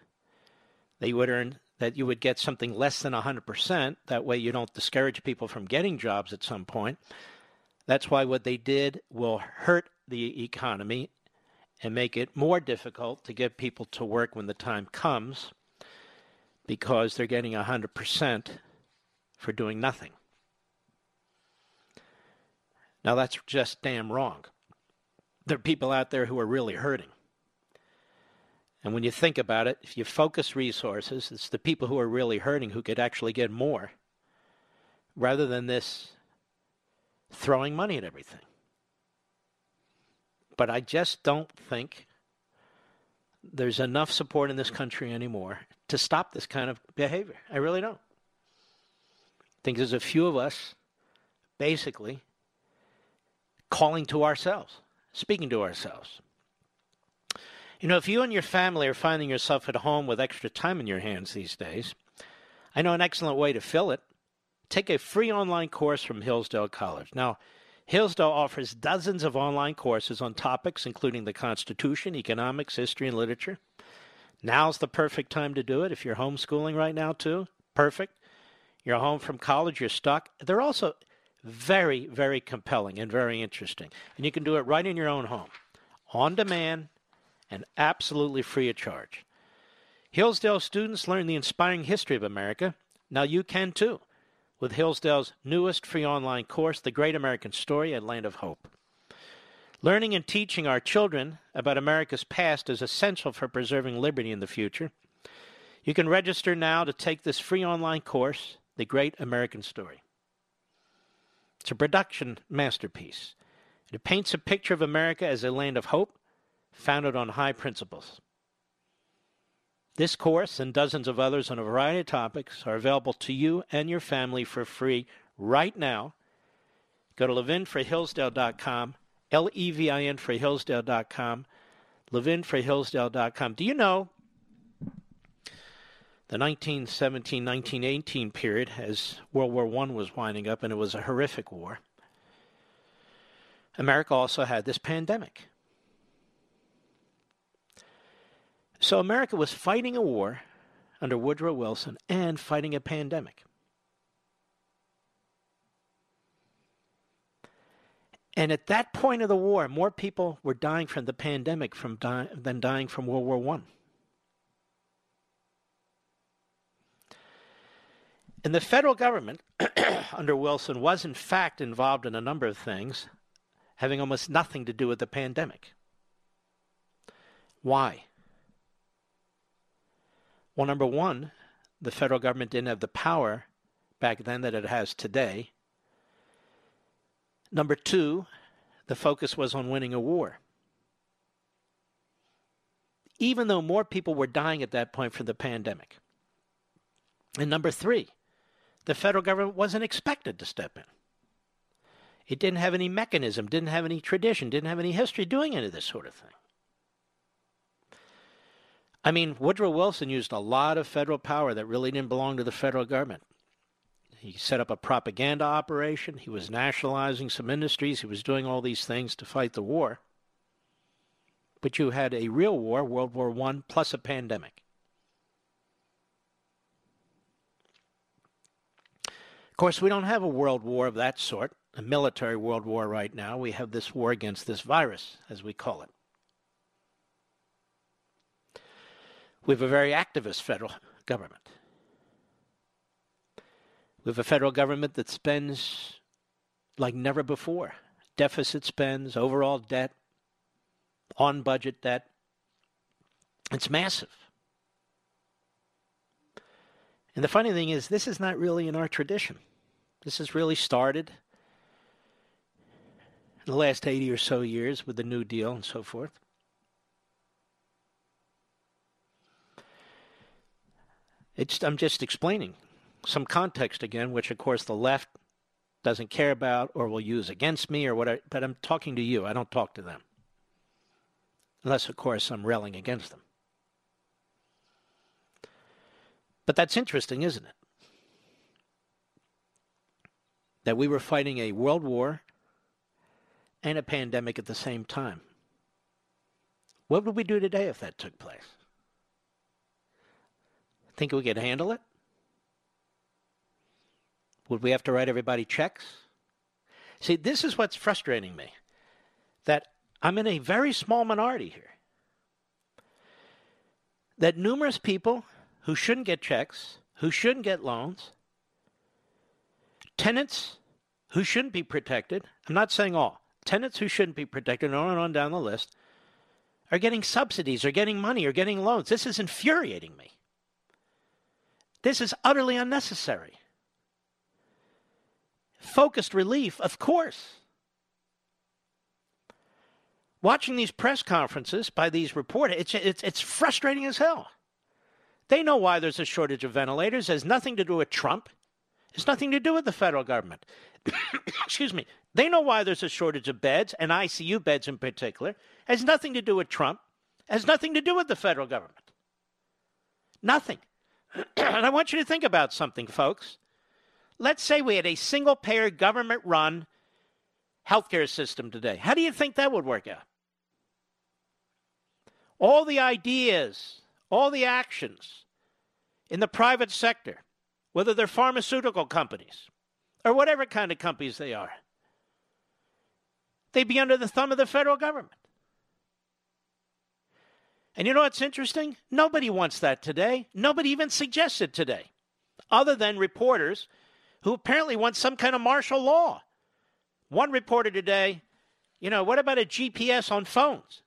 [SPEAKER 2] they would earn that you would get something less than 100%. That way you don't discourage people from getting jobs at some point. That's why what they did will hurt the economy and make it more difficult to get people to work when the time comes because they're getting 100% for doing nothing. Now, that's just damn wrong. There are people out there who are really hurting. And when you think about it, if you focus resources, it's the people who are really hurting who could actually get more rather than this throwing money at everything. But I just don't think there's enough support in this country anymore to stop this kind of behavior. I really don't. I think there's a few of us basically calling to ourselves, speaking to ourselves. You know, if you and your family are finding yourself at home with extra time in your hands these days, I know an excellent way to fill it. Take a free online course from Hillsdale College. Now, Hillsdale offers dozens of online courses on topics including the Constitution, economics, history, and literature. Now's the perfect time to do it if you're homeschooling right now, too. Perfect. You're home from college, you're stuck. They're also very, very compelling and very interesting. And you can do it right in your own home, on demand, and absolutely free of charge. Hillsdale students learn the inspiring history of America. Now you can too with Hillsdale's newest free online course, The Great American Story A Land of Hope. Learning and teaching our children about America's past is essential for preserving liberty in the future. You can register now to take this free online course, The Great American Story. It's a production masterpiece. It paints a picture of America as a land of hope, founded on high principles. This course and dozens of others on a variety of topics are available to you and your family for free right now. Go to levinforhillsdale.com, L E V I N for Hillsdale.com, levinforhillsdale.com. Do you know the 1917 1918 period, as World War I was winding up, and it was a horrific war? America also had this pandemic. So America was fighting a war under Woodrow Wilson and fighting a pandemic. And at that point of the war, more people were dying from the pandemic from die- than dying from World War One. And the federal government under Wilson was, in fact, involved in a number of things having almost nothing to do with the pandemic. Why? Well, number one, the federal government didn't have the power back then that it has today. Number two, the focus was on winning a war. Even though more people were dying at that point from the pandemic. And number three, the federal government wasn't expected to step in. It didn't have any mechanism, didn't have any tradition, didn't have any history doing any of this sort of thing. I mean, Woodrow Wilson used a lot of federal power that really didn't belong to the federal government. He set up a propaganda operation. He was nationalizing some industries. He was doing all these things to fight the war. But you had a real war, World War I, plus a pandemic. Of course, we don't have a world war of that sort, a military world war right now. We have this war against this virus, as we call it. We have a very activist federal government. We have a federal government that spends like never before. Deficit spends, overall debt, on budget debt. It's massive. And the funny thing is, this is not really in our tradition. This has really started in the last 80 or so years with the New Deal and so forth. It's, I'm just explaining some context again, which of course the left doesn't care about, or will use against me, or whatever. But I'm talking to you. I don't talk to them. Unless, of course, I'm railing against them. But that's interesting, isn't it? That we were fighting a world war and a pandemic at the same time. What would we do today if that took place? Think we could handle it? Would we have to write everybody checks? See, this is what's frustrating me that I'm in a very small minority here. That numerous people who shouldn't get checks, who shouldn't get loans, tenants who shouldn't be protected, I'm not saying all, tenants who shouldn't be protected, on and on down the list, are getting subsidies, are getting money, are getting loans. This is infuriating me. This is utterly unnecessary. Focused relief, of course. Watching these press conferences by these reporters, it's, it's, it's frustrating as hell. They know why there's a shortage of ventilators. It has nothing to do with Trump. It's nothing to do with the federal government. Excuse me. They know why there's a shortage of beds, and ICU beds in particular. It has nothing to do with Trump. It has nothing to do with the federal government. Nothing. and I want you to think about something, folks. Let's say we had a single payer government run healthcare system today. How do you think that would work out? All the ideas, all the actions in the private sector, whether they're pharmaceutical companies or whatever kind of companies they are, they'd be under the thumb of the federal government. And you know what's interesting? Nobody wants that today. Nobody even suggests it today, other than reporters who apparently want some kind of martial law. One reporter today, you know, what about a GPS on phones?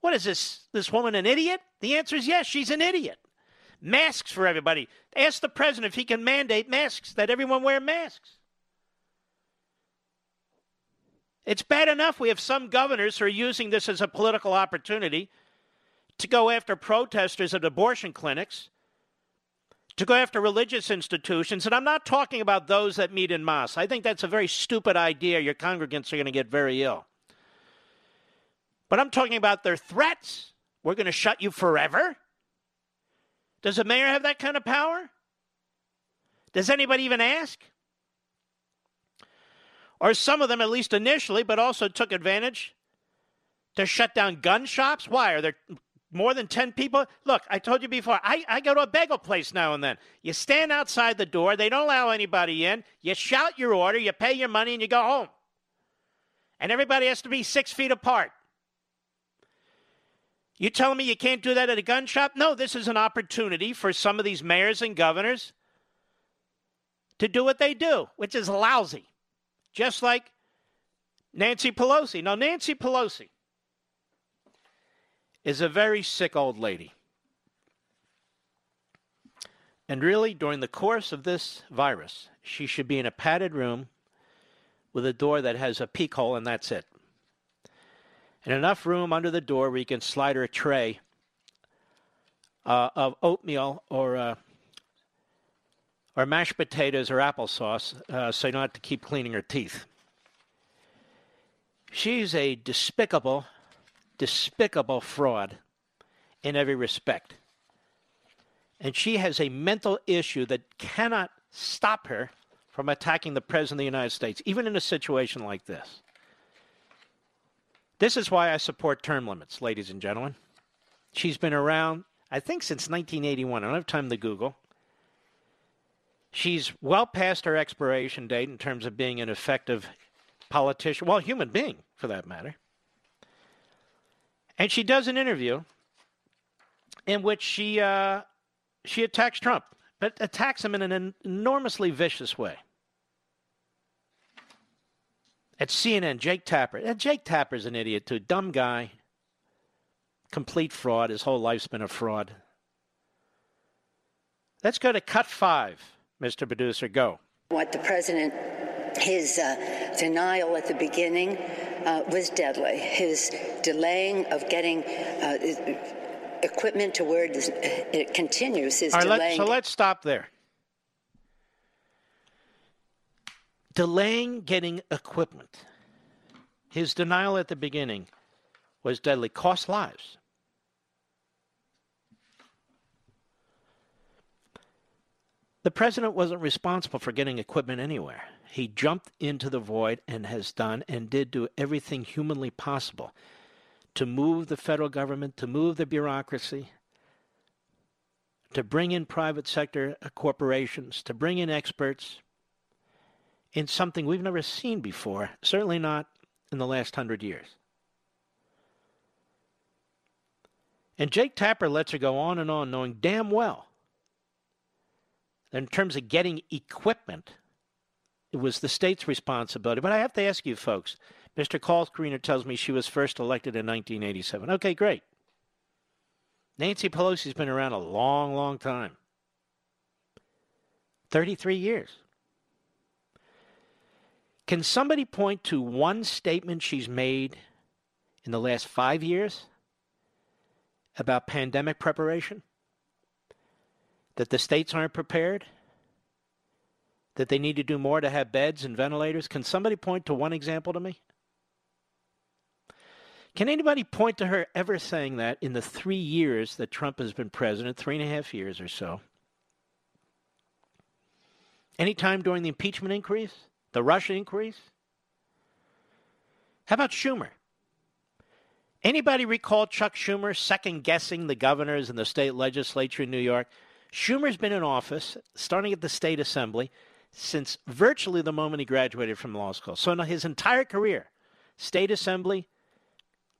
[SPEAKER 2] What is this? This woman an idiot? The answer is yes, she's an idiot. Masks for everybody. Ask the president if he can mandate masks, that everyone wear masks. It's bad enough we have some governors who are using this as a political opportunity to go after protesters at abortion clinics to go after religious institutions. And I'm not talking about those that meet in mass. I think that's a very stupid idea. Your congregants are going to get very ill. But I'm talking about their threats. We're going to shut you forever. Does a mayor have that kind of power? Does anybody even ask? Or some of them, at least initially, but also took advantage to shut down gun shops? Why? Are there more than 10 people. Look, I told you before, I, I go to a bagel place now and then. You stand outside the door, they don't allow anybody in. You shout your order, you pay your money, and you go home. And everybody has to be six feet apart. You telling me you can't do that at a gun shop? No, this is an opportunity for some of these mayors and governors to do what they do, which is lousy. Just like Nancy Pelosi. Now, Nancy Pelosi is a very sick old lady. And really, during the course of this virus, she should be in a padded room with a door that has a peek hole, and that's it. And enough room under the door where you can slide her a tray uh, of oatmeal or uh, or mashed potatoes or applesauce, uh, so you don't have to keep cleaning her teeth. She's a despicable despicable fraud in every respect. And she has a mental issue that cannot stop her from attacking the President of the United States, even in a situation like this. This is why I support term limits, ladies and gentlemen. She's been around, I think, since 1981. I don't have time to Google. She's well past her expiration date in terms of being an effective politician, well, human being for that matter. And she does an interview in which she uh, she attacks Trump, but attacks him in an enormously vicious way. At CNN, Jake Tapper. And Jake Tapper's an idiot too, dumb guy, complete fraud. His whole life's been a fraud. Let's go to cut five, Mr. Producer. Go.
[SPEAKER 9] What the president, his uh, denial at the beginning uh, was deadly. His delaying of getting uh, equipment to where it continues is
[SPEAKER 2] right,
[SPEAKER 9] delaying.
[SPEAKER 2] Let, so let's stop there. delaying getting equipment. His denial at the beginning was deadly, cost lives. The president wasn't responsible for getting equipment anywhere. He jumped into the void and has done and did do everything humanly possible to move the federal government, to move the bureaucracy, to bring in private sector corporations, to bring in experts in something we've never seen before, certainly not in the last hundred years. And Jake Tapper lets her go on and on, knowing damn well that in terms of getting equipment, it was the state's responsibility. But I have to ask you folks Mr. Call Screener tells me she was first elected in 1987. Okay, great. Nancy Pelosi's been around a long, long time 33 years. Can somebody point to one statement she's made in the last five years about pandemic preparation? that the states aren't prepared? That they need to do more to have beds and ventilators? Can somebody point to one example to me? Can anybody point to her ever saying that in the three years that Trump has been president, three and a half years or so? Anytime during the impeachment increase? The Russia increase? How about Schumer? Anybody recall Chuck Schumer second guessing the governors and the state legislature in New York? Schumer's been in office, starting at the state assembly, since virtually the moment he graduated from law school. So, in his entire career, state assembly,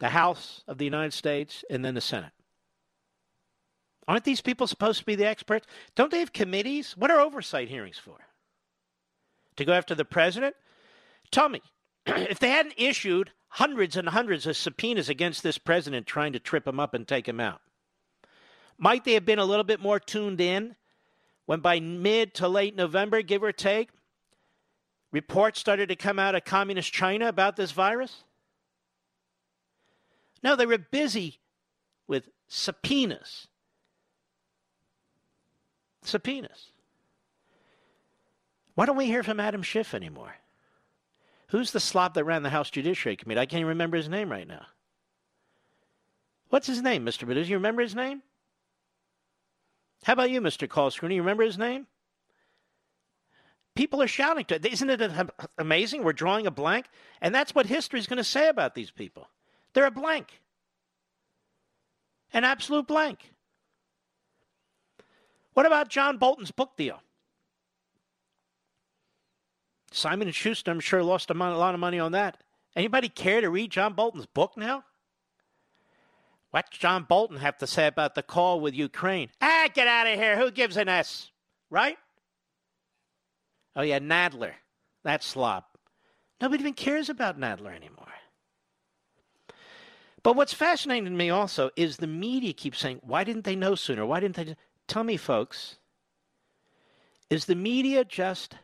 [SPEAKER 2] the House of the United States, and then the Senate. Aren't these people supposed to be the experts? Don't they have committees? What are oversight hearings for? To go after the president? Tell me, if they hadn't issued hundreds and hundreds of subpoenas against this president trying to trip him up and take him out, might they have been a little bit more tuned in when by mid to late November, give or take, reports started to come out of communist China about this virus? No, they were busy with subpoenas. Subpoenas. Why don't we hear from Adam Schiff anymore? Who's the slob that ran the House Judiciary Committee? I can't even remember his name right now. What's his name, Mr. Do You remember his name? How about you, Mr. Call Screener? You remember his name? People are shouting to it. Isn't it amazing? We're drawing a blank. And that's what history is going to say about these people. They're a blank. An absolute blank. What about John Bolton's book deal? Simon and Schuster, I'm sure, lost a lot of money on that. Anybody care to read John Bolton's book now? What's John Bolton have to say about the call with Ukraine? Ah, get out of here. Who gives an S? Right? Oh, yeah, Nadler. That slop. Nobody even cares about Nadler anymore. But what's fascinating to me also is the media keeps saying, why didn't they know sooner? Why didn't they? Tell me, folks, is the media just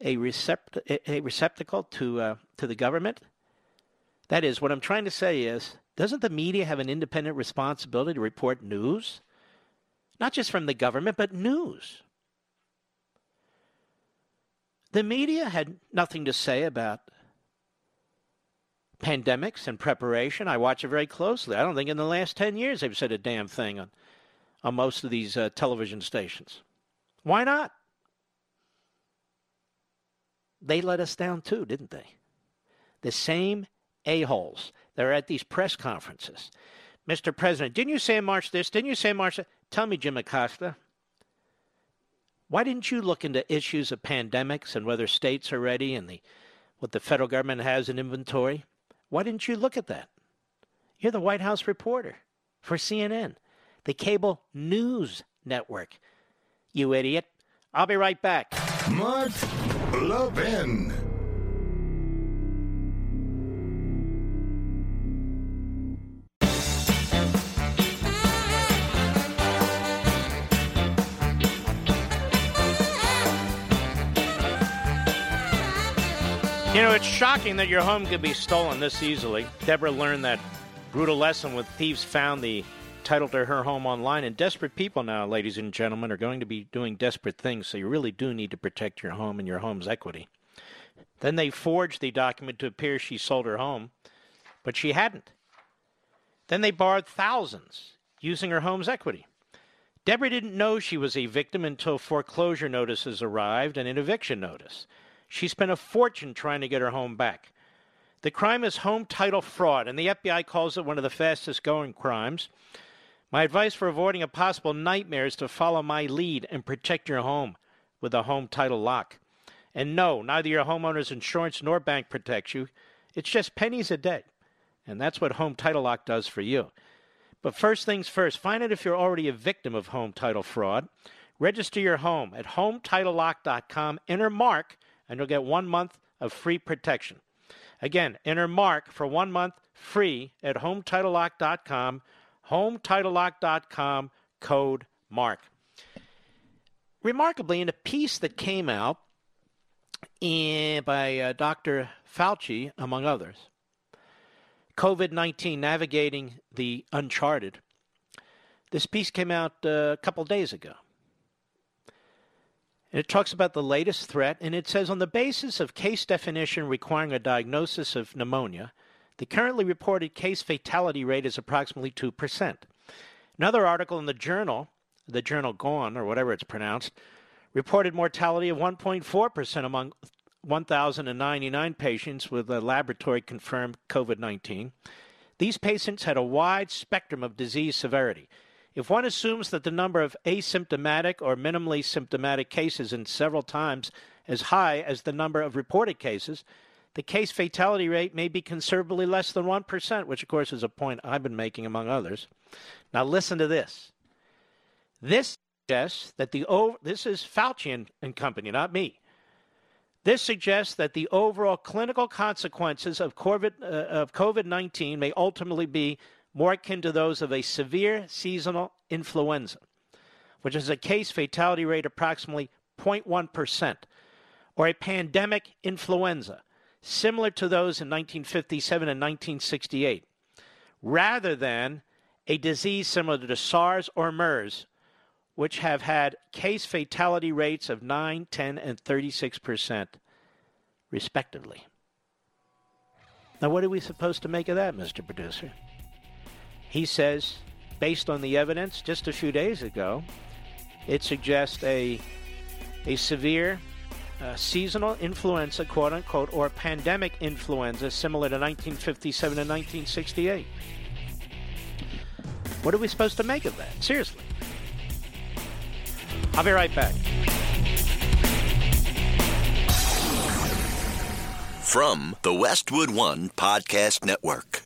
[SPEAKER 2] a, recept- a receptacle to, uh, to the government? That is, what I'm trying to say is doesn't the media have an independent responsibility to report news? Not just from the government, but news. The media had nothing to say about pandemics and preparation. I watch it very closely. I don't think in the last 10 years they've said a damn thing on, on most of these uh, television stations. Why not? They let us down too, didn't they? The same a-holes that are at these press conferences. Mr. President, didn't you say in March this? Didn't you say in March that? Tell me, Jim Acosta, why didn't you look into issues of pandemics and whether states are ready and the what the federal government has in inventory? Why didn't you look at that? You're the White House reporter for CNN, the cable news network. You idiot. I'll be right back.
[SPEAKER 1] Mark Levin.
[SPEAKER 2] You know, it's shocking that your home could be stolen this easily. Deborah learned that brutal lesson when thieves found the title to her home online. And desperate people now, ladies and gentlemen, are going to be doing desperate things. So you really do need to protect your home and your home's equity. Then they forged the document to appear she sold her home, but she hadn't. Then they borrowed thousands using her home's equity. Deborah didn't know she was a victim until foreclosure notices arrived and an eviction notice. She spent a fortune trying to get her home back. The crime is home title fraud, and the FBI calls it one of the fastest going crimes. My advice for avoiding a possible nightmare is to follow my lead and protect your home with a home title lock. And no, neither your homeowner's insurance nor bank protects you. It's just pennies a day. And that's what Home Title Lock does for you. But first things first, find out if you're already a victim of home title fraud. Register your home at HometitleLock.com, enter MARK, and you'll get one month of free protection. Again, enter MARK for one month free at HometitleLock.com, HometitleLock.com, code MARK. Remarkably, in a piece that came out in, by uh, Dr. Fauci, among others, COVID 19 Navigating the Uncharted. This piece came out uh, a couple days ago. And it talks about the latest threat, and it says on the basis of case definition requiring a diagnosis of pneumonia, the currently reported case fatality rate is approximately 2%. Another article in the journal, the journal Guan, or whatever it's pronounced, reported mortality of 1.4% among 1,099 patients with a laboratory confirmed COVID 19. These patients had a wide spectrum of disease severity. If one assumes that the number of asymptomatic or minimally symptomatic cases is several times as high as the number of reported cases, the case fatality rate may be considerably less than 1%, which, of course, is a point I've been making among others. Now, listen to this. This suggests that the over, this is Fauci and, and company, not me. This suggests that the overall clinical consequences of COVID, uh, of COVID-19 may ultimately be more akin to those of a severe seasonal influenza, which is a case fatality rate approximately 0.1%, or a pandemic influenza, similar to those in 1957 and 1968, rather than a disease similar to SARS or MERS, which have had case fatality rates of 9, 10, and 36 percent, respectively. Now, what are we supposed to make of that, Mr. Producer? He says, based on the evidence just a few days ago, it suggests a, a severe uh, seasonal influenza, quote unquote, or pandemic influenza similar to 1957 and 1968. What are we supposed to make of that? Seriously. I'll be right back.
[SPEAKER 6] From the Westwood One Podcast Network.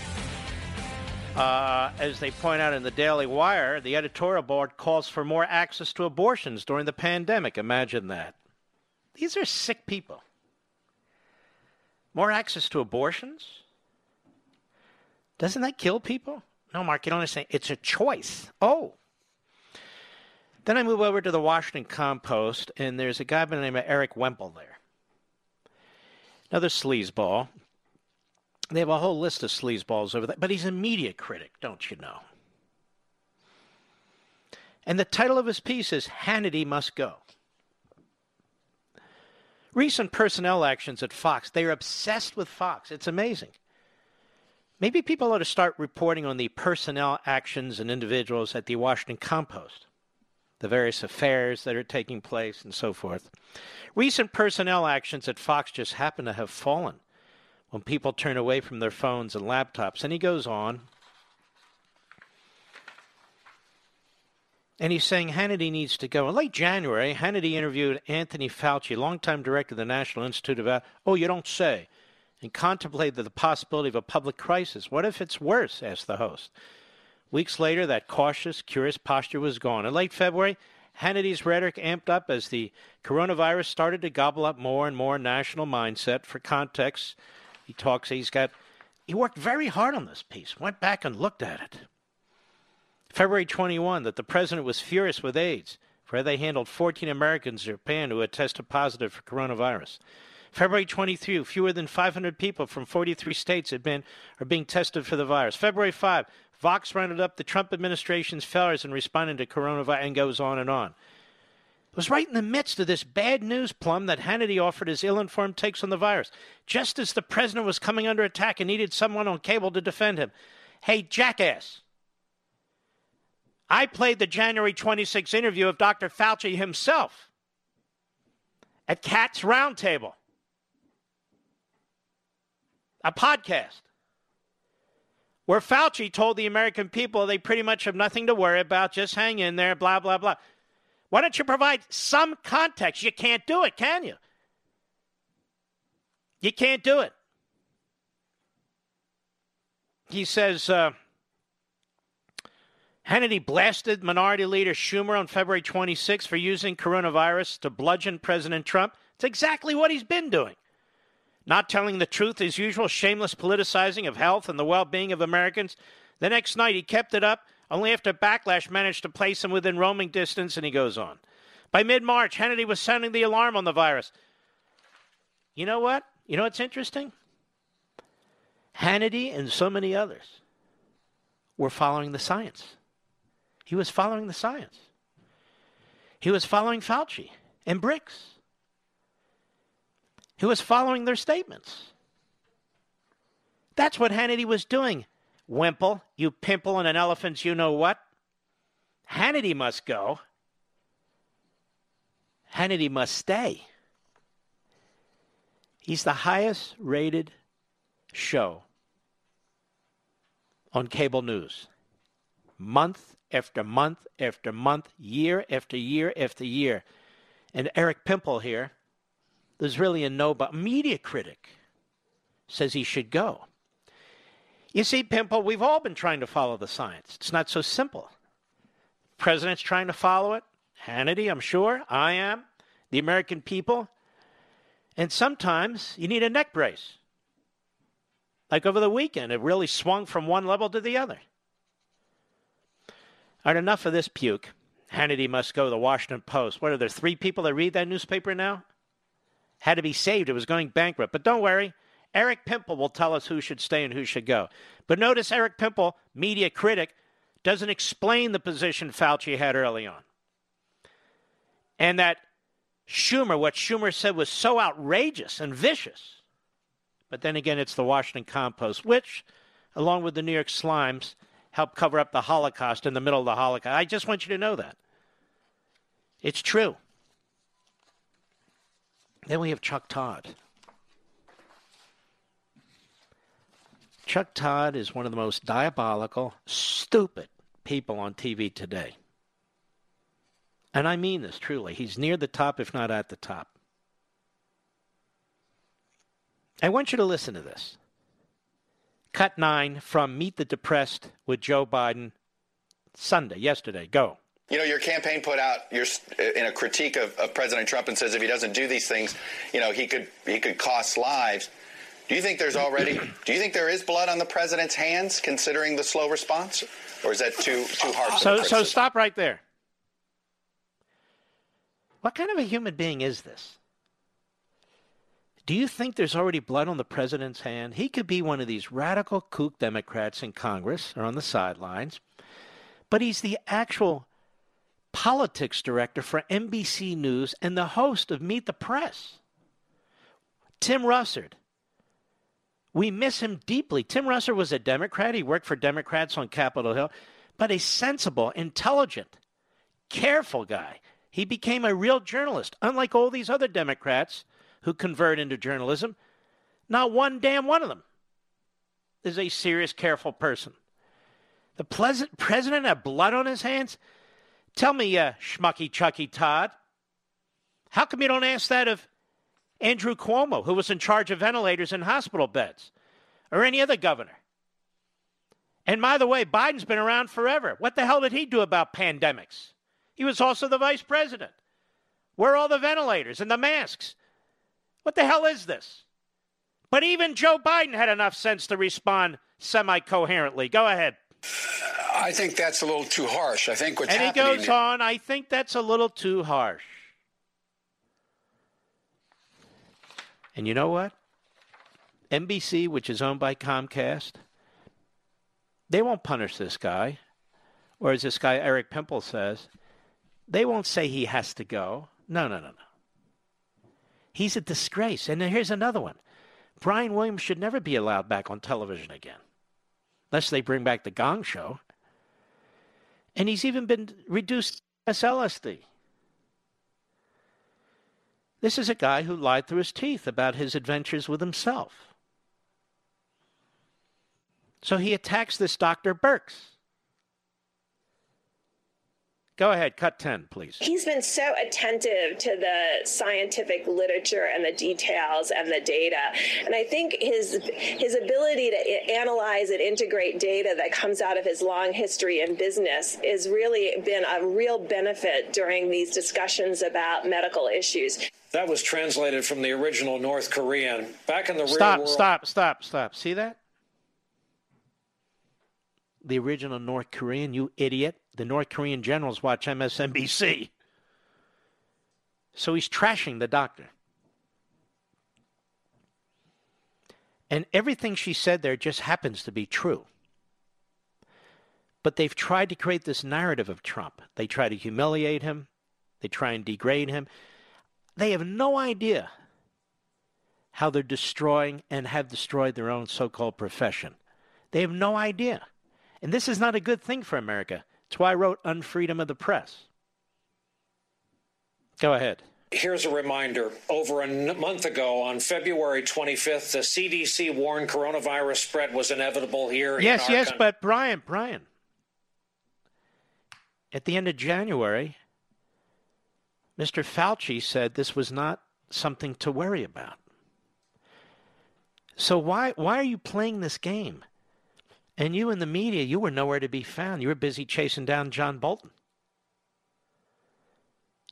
[SPEAKER 2] uh, as they point out in the Daily Wire, the editorial board calls for more access to abortions during the pandemic. Imagine that. These are sick people. More access to abortions? Doesn't that kill people? No, Mark, you don't understand. It's a choice. Oh. Then I move over to the Washington Compost, and there's a guy by the name of Erik Wemple there. Another sleazeball. They have a whole list of sleazeballs over there, but he's a media critic, don't you know? And the title of his piece is Hannity Must Go. Recent personnel actions at Fox, they're obsessed with Fox. It's amazing. Maybe people ought to start reporting on the personnel actions and individuals at the Washington Compost. the various affairs that are taking place, and so forth. Recent personnel actions at Fox just happen to have fallen when people turn away from their phones and laptops. And he goes on. And he's saying Hannity needs to go. In late January, Hannity interviewed Anthony Fauci, longtime director of the National Institute of Health. Oh, you don't say. And contemplated the possibility of a public crisis. What if it's worse? asked the host. Weeks later, that cautious, curious posture was gone. In late February, Hannity's rhetoric amped up as the coronavirus started to gobble up more and more national mindset. For context, he talks, he's got, he worked very hard on this piece, went back and looked at it. February 21, that the president was furious with aides for how they handled 14 Americans in Japan who had tested positive for coronavirus. February 23, fewer than 500 people from 43 states had been are being tested for the virus. February 5, Vox rounded up the Trump administration's failures in responding to coronavirus and goes on and on. It was right in the midst of this bad news plum that Hannity offered his ill informed takes on the virus, just as the president was coming under attack and needed someone on cable to defend him. Hey, jackass. I played the January 26 interview of Dr. Fauci himself at Cat's Roundtable, a podcast where Fauci told the American people they pretty much have nothing to worry about, just hang in there, blah, blah, blah. Why don't you provide some context? You can't do it, can you? You can't do it. He says uh, Hannity blasted Minority Leader Schumer on February 26 for using coronavirus to bludgeon President Trump. It's exactly what he's been doing not telling the truth, his usual shameless politicizing of health and the well being of Americans. The next night, he kept it up, only after backlash managed to place him within roaming distance, and he goes on. By mid March, Hannity was sounding the alarm on the virus. You know what? You know what's interesting? Hannity and so many others were following the science. He was following the science. He was following Fauci and Birx He was following their statements. That's what Hannity was doing. Wimple, you pimple and an elephant's you know what? Hannity must go. Hannity must stay. He's the highest rated show on cable news. Month after month after month, year after year after year. And Eric Pimple here there's really a no media critic says he should go. You see, Pimple, we've all been trying to follow the science. It's not so simple. President's trying to follow it. Hannity, I'm sure. I am. The American people. And sometimes you need a neck brace. Like over the weekend, it really swung from one level to the other. All right, enough of this puke. Hannity must go. The Washington Post. What are there? Three people that read that newspaper now? had to be saved. It was going bankrupt. But don't worry, Eric Pimple will tell us who should stay and who should go. But notice Eric Pimple, media critic, doesn't explain the position Fauci had early on. And that Schumer, what Schumer said was so outrageous and vicious. But then again, it's the Washington Compost, which, along with the New York Slimes, helped cover up the Holocaust in the middle of the Holocaust. I just want you to know that. It's true. Then we have Chuck Todd. Chuck Todd is one of the most diabolical, stupid people on TV today. And I mean this truly. He's near the top, if not at the top. I want you to listen to this. Cut nine from Meet the Depressed with Joe Biden Sunday, yesterday. Go.
[SPEAKER 10] You know, your campaign put out your in a critique of, of, President Trump and says if he doesn't do these things, you know, he could he could cost lives. Do you think there's already? Do you think there is blood on the president's hands, considering the slow response, or is that too too hard?
[SPEAKER 2] So so stop right there. What kind of a human being is this? Do you think there's already blood on the president's hand? He could be one of these radical kook Democrats in Congress or on the sidelines, but he's the actual politics director for NBC News and the host of Meet the Press. Tim Russert. We miss him deeply. Tim Russert was a Democrat. He worked for Democrats on Capitol Hill, but a sensible, intelligent, careful guy. He became a real journalist, unlike all these other Democrats who convert into journalism. Not one damn one of them is a serious, careful person. The pleasant president had blood on his hands? Tell me, uh, schmucky Chucky Todd, how come you don't ask that of Andrew Cuomo, who was in charge of ventilators and hospital beds, or any other governor? And by the way, Biden's been around forever. What the hell did he do about pandemics? He was also the vice president. Where are all the ventilators and the masks? What the hell is this? But even Joe Biden had enough sense to respond semi coherently. Go ahead.
[SPEAKER 11] I think that's a little too harsh. I think what's
[SPEAKER 2] and
[SPEAKER 11] happening.
[SPEAKER 2] And he goes on, I think that's a little too harsh. And you know what? NBC, which is owned by Comcast, they won't punish this guy. Or as this guy Eric Pimple says, they won't say he has to go. No, no, no, no. He's a disgrace. And here's another one. Brian Williams should never be allowed back on television again, unless they bring back the Gong Show. And he's even been reduced to LSD. This is a guy who lied through his teeth about his adventures with himself. So he attacks this Dr. Birx. Go ahead, cut 10, please.
[SPEAKER 12] He's been so attentive to the scientific literature and the details and the data. And I think his his ability to analyze and integrate data that comes out of his long history in business has really been a real benefit during these discussions about medical issues.
[SPEAKER 13] That was translated from the original North Korean. Back in the
[SPEAKER 2] stop,
[SPEAKER 13] real world.
[SPEAKER 2] Stop, stop, stop. See that? The original North Korean, you idiot the North Korean generals watch MSNBC. So he's trashing the doctor. And everything she said there just happens to be true. But they've tried to create this narrative of Trump. They try to humiliate him, they try and degrade him. They have no idea how they're destroying and have destroyed their own so called profession. They have no idea. And this is not a good thing for America. That's why I wrote Unfreedom of the Press. Go ahead.
[SPEAKER 13] Here's a reminder. Over a month ago, on February 25th, the CDC warned coronavirus spread was inevitable here.
[SPEAKER 2] Yes,
[SPEAKER 13] in
[SPEAKER 2] yes,
[SPEAKER 13] country.
[SPEAKER 2] but Brian, Brian, at the end of January, Mr. Fauci said this was not something to worry about. So why why are you playing this game? And you in the media, you were nowhere to be found. You were busy chasing down John Bolton.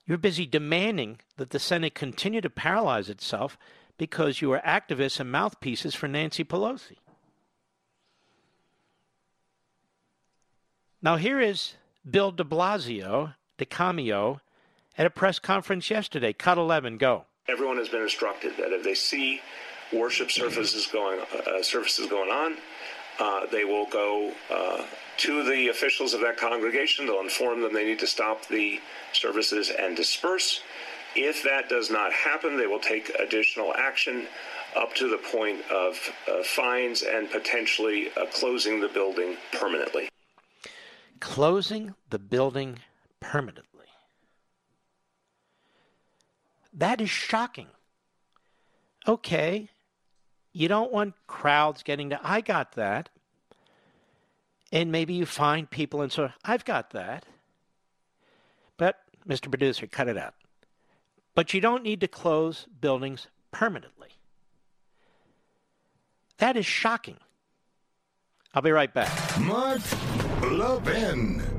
[SPEAKER 2] You're busy demanding that the Senate continue to paralyze itself because you are activists and mouthpieces for Nancy Pelosi. Now, here is Bill de Blasio, de Cameo, at a press conference yesterday. Cut 11, go.
[SPEAKER 14] Everyone has been instructed that if they see worship services going, uh, services going on, uh, they will go uh, to the officials of that congregation. They'll inform them they need to stop the services and disperse. If that does not happen, they will take additional action up to the point of uh, fines and potentially uh, closing the building permanently.
[SPEAKER 2] Closing the building permanently. That is shocking. Okay, you don't want crowds getting to, I got that. And maybe you find people and so, I've got that. But, Mr. Producer, cut it out. But you don't need to close buildings permanently. That is shocking. I'll be right back.
[SPEAKER 1] Mark Levin.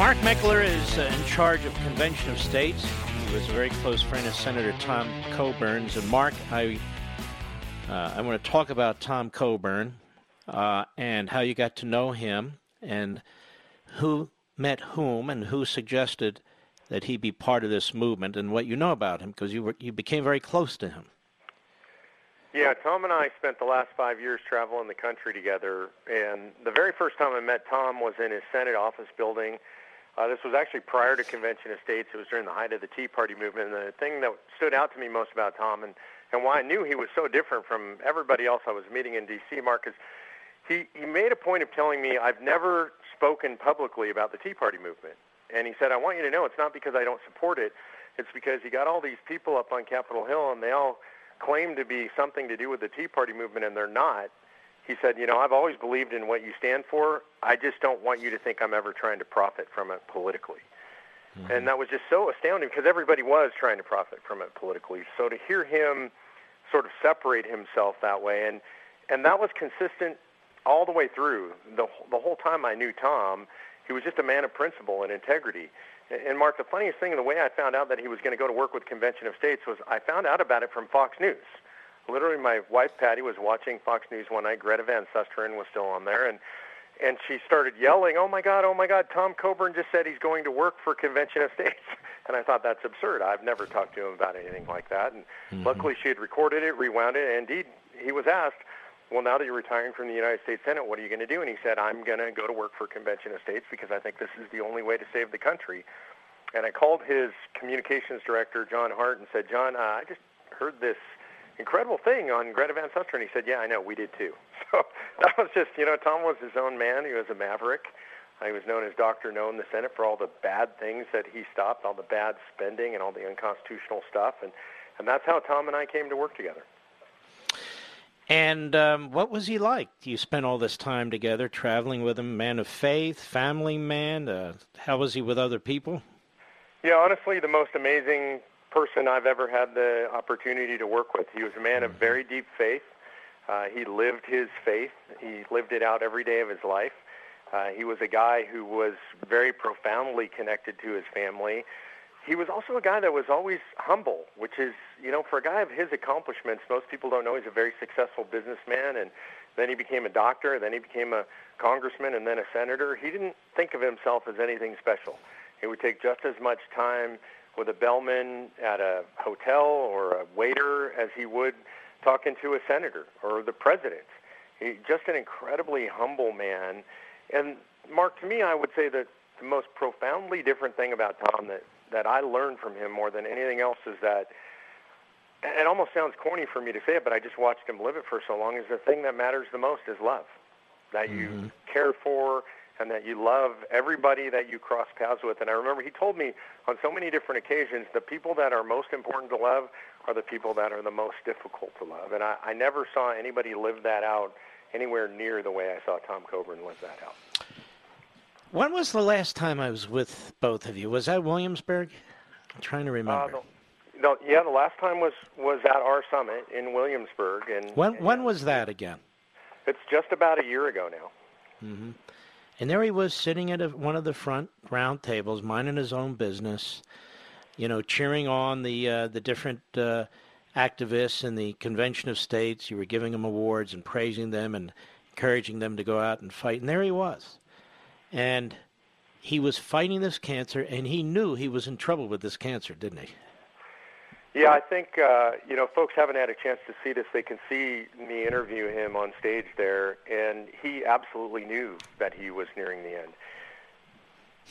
[SPEAKER 2] Mark Meckler is uh, in charge of Convention of States. He was a very close friend of Senator Tom Coburn's. And Mark, I uh, I want to talk about Tom Coburn uh, and how you got to know him and who met whom and who suggested that he be part of this movement and what you know about him because you were you became very close to him.
[SPEAKER 15] Yeah, Tom and I spent the last five years traveling the country together, and the very first time I met Tom was in his Senate office building uh, this was actually prior to Convention of States. It was during the height of the Tea Party movement. And the thing that stood out to me most about Tom and, and why I knew he was so different from everybody else I was meeting in D.C., Mark, is he, he made a point of telling me, I've never spoken publicly about the Tea Party movement. And he said, I want you to know it's not because I don't support it. It's because you got all these people up on Capitol Hill, and they all claim to be something to do with the Tea Party movement, and they're not he said, you know, I've always believed in what you stand for. I just don't want you to think I'm ever trying to profit from it politically. Mm-hmm. And that was just so astounding because everybody was trying to profit from it politically. So to hear him sort of separate himself that way, and and that was consistent all the way through the the whole time I knew Tom. He was just a man of principle and integrity. And Mark, the funniest thing, the way I found out that he was going to go to work with Convention of States was I found out about it from Fox News literally my wife Patty was watching Fox News one night. Greta Van Susteren was still on there, and and she started yelling, "Oh my God! Oh my God! Tom Coburn just said he's going to work for Convention of States." And I thought that's absurd. I've never talked to him about anything like that. And mm-hmm. luckily, she had recorded it, rewound it, and indeed, he was asked, "Well, now that you're retiring from the United States Senate, what are you going to do?" And he said, "I'm going to go to work for Convention of States because I think this is the only way to save the country." And I called his communications director, John Hart, and said, "John, uh, I just heard this." Incredible thing on Greta Van Susteren. And He said, "Yeah, I know, we did too." So that was just, you know, Tom was his own man. He was a maverick. He was known as Doctor No in the Senate for all the bad things that he stopped, all the bad spending and all the unconstitutional stuff, and and that's how Tom and I came to work together.
[SPEAKER 2] And um, what was he like? You spent all this time together, traveling with him, man of faith, family man. Uh, how was he with other people?
[SPEAKER 15] Yeah, honestly, the most amazing person I've ever had the opportunity to work with. He was a man of mm-hmm. very deep faith. Uh, he lived his faith. He lived it out every day of his life. Uh, he was a guy who was very profoundly connected to his family. He was also a guy that was always humble, which is, you know, for a guy of his accomplishments, most people don't know he's a very successful businessman. And then he became a doctor, then he became a congressman, and then a senator. He didn't think of himself as anything special. He would take just as much time with a bellman at a hotel or a waiter as he would talking to a senator or the president. He, just an incredibly humble man. And Mark, to me, I would say that the most profoundly different thing about Tom that, that I learned from him more than anything else is that it almost sounds corny for me to say it, but I just watched him live it for so long. Is the thing that matters the most is love, that mm-hmm. you care for and that you love everybody that you cross paths with. And I remember he told me on so many different occasions the people that are most important to love are the people that are the most difficult to love. And I, I never saw anybody live that out anywhere near the way I saw Tom Coburn live that out.
[SPEAKER 2] When was the last time I was with both of you? Was that Williamsburg? I'm trying to remember. Uh,
[SPEAKER 15] no, no, yeah, the last time was was at our summit in Williamsburg, and
[SPEAKER 2] when when was that again?
[SPEAKER 15] It's just about a year ago now.
[SPEAKER 2] Mm-hmm. And there he was sitting at a, one of the front round tables, minding his own business, you know, cheering on the uh, the different uh, activists in the Convention of States. You were giving them awards and praising them and encouraging them to go out and fight. And there he was. And he was fighting this cancer, and he knew he was in trouble with this cancer, didn't he?
[SPEAKER 15] Yeah, I think uh, you know folks haven't had a chance to see this. They can see me interview him on stage there, and he absolutely knew that he was nearing the end.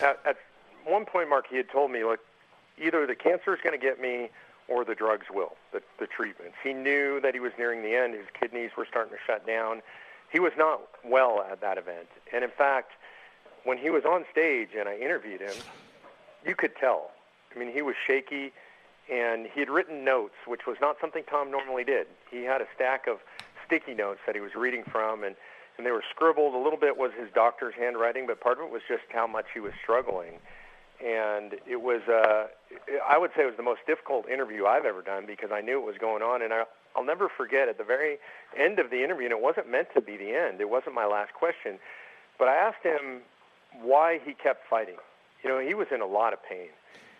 [SPEAKER 15] At, at one point, Mark, he had told me, "Look, either the cancer is going to get me, or the drugs will, the, the treatments." He knew that he was nearing the end. His kidneys were starting to shut down. He was not well at that event, and in fact, when he was on stage and I interviewed him, you could tell. I mean, he was shaky, and he had written notes, which was not something Tom normally did. He had a stack of sticky notes that he was reading from, and and they were scribbled. A little bit was his doctor's handwriting, but part of it was just how much he was struggling. And it was, uh, I would say, it was the most difficult interview I've ever done because I knew what was going on, and I, I'll never forget at the very end of the interview, and it wasn't meant to be the end. It wasn't my last question, but I asked him why he kept fighting. You know, he was in a lot of pain,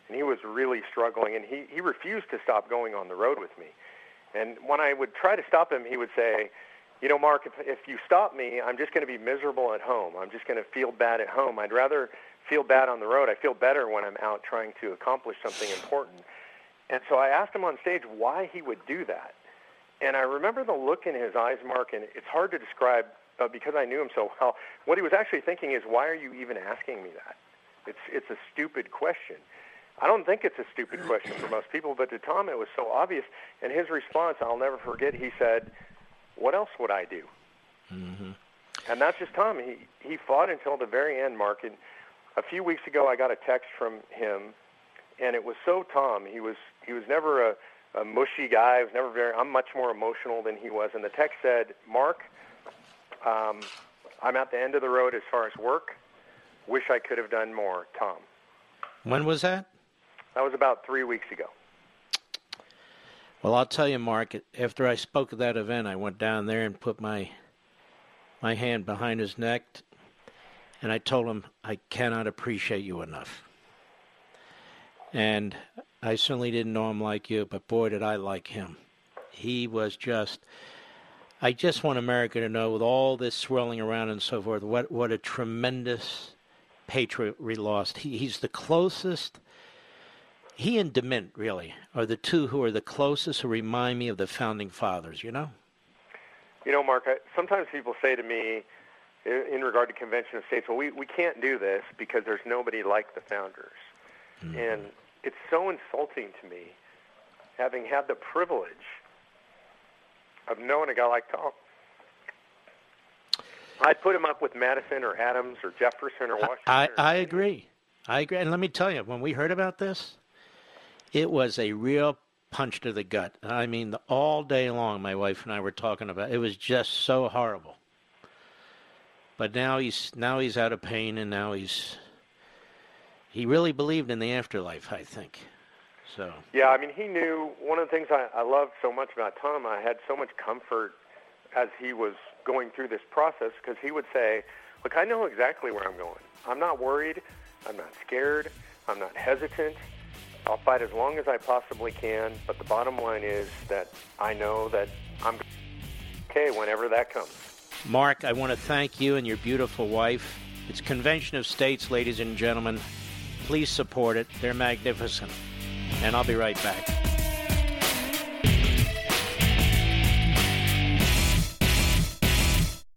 [SPEAKER 15] and he was really struggling, and he he refused to stop going on the road with me. And when I would try to stop him, he would say, you know, Mark, if, if you stop me, I'm just going to be miserable at home. I'm just going to feel bad at home. I'd rather feel bad on the road. I feel better when I'm out trying to accomplish something important. And so I asked him on stage why he would do that. And I remember the look in his eyes, Mark, and it's hard to describe uh, because I knew him so well. What he was actually thinking is, why are you even asking me that? It's, it's a stupid question. I don't think it's a stupid question for most people, but to Tom, it was so obvious. And his response, I'll never forget, he said, what else would I do?
[SPEAKER 2] Mm-hmm.
[SPEAKER 15] And that's just Tom. He he fought until the very end, Mark. And a few weeks ago, I got a text from him, and it was so Tom. He was he was never a, a mushy guy. I was never very. I'm much more emotional than he was. And the text said, "Mark, um, I'm at the end of the road as far as work. Wish I could have done more, Tom."
[SPEAKER 2] When was that?
[SPEAKER 15] That was about three weeks ago.
[SPEAKER 2] Well, I'll tell you, Mark. After I spoke at that event, I went down there and put my my hand behind his neck, and I told him I cannot appreciate you enough. And I certainly didn't know him like you, but boy, did I like him. He was just. I just want America to know, with all this swirling around and so forth, what what a tremendous patriot we lost. He, he's the closest he and DeMint really are the two who are the closest who remind me of the founding fathers, you know?
[SPEAKER 15] You know, Mark, I, sometimes people say to me in regard to Convention of States, well, we, we can't do this because there's nobody like the founders. Mm-hmm. And it's so insulting to me, having had the privilege of knowing a guy like Tom. I'd put him up with Madison or Adams or Jefferson or Washington.
[SPEAKER 2] I,
[SPEAKER 15] or
[SPEAKER 2] I agree. I agree. And let me tell you, when we heard about this, it was a real punch to the gut. I mean, all day long, my wife and I were talking about it. was just so horrible. But now he's now he's out of pain, and now he's he really believed in the afterlife. I think. So.
[SPEAKER 15] Yeah, I mean, he knew one of the things I, I loved so much about Tom. I had so much comfort as he was going through this process because he would say, "Look, I know exactly where I'm going. I'm not worried. I'm not scared. I'm not hesitant." I'll fight as long as I possibly can, but the bottom line is that I know that I'm okay whenever that comes.
[SPEAKER 2] Mark, I want to thank you and your beautiful wife. It's Convention of States, ladies and gentlemen. Please support it. They're magnificent. And I'll be right back.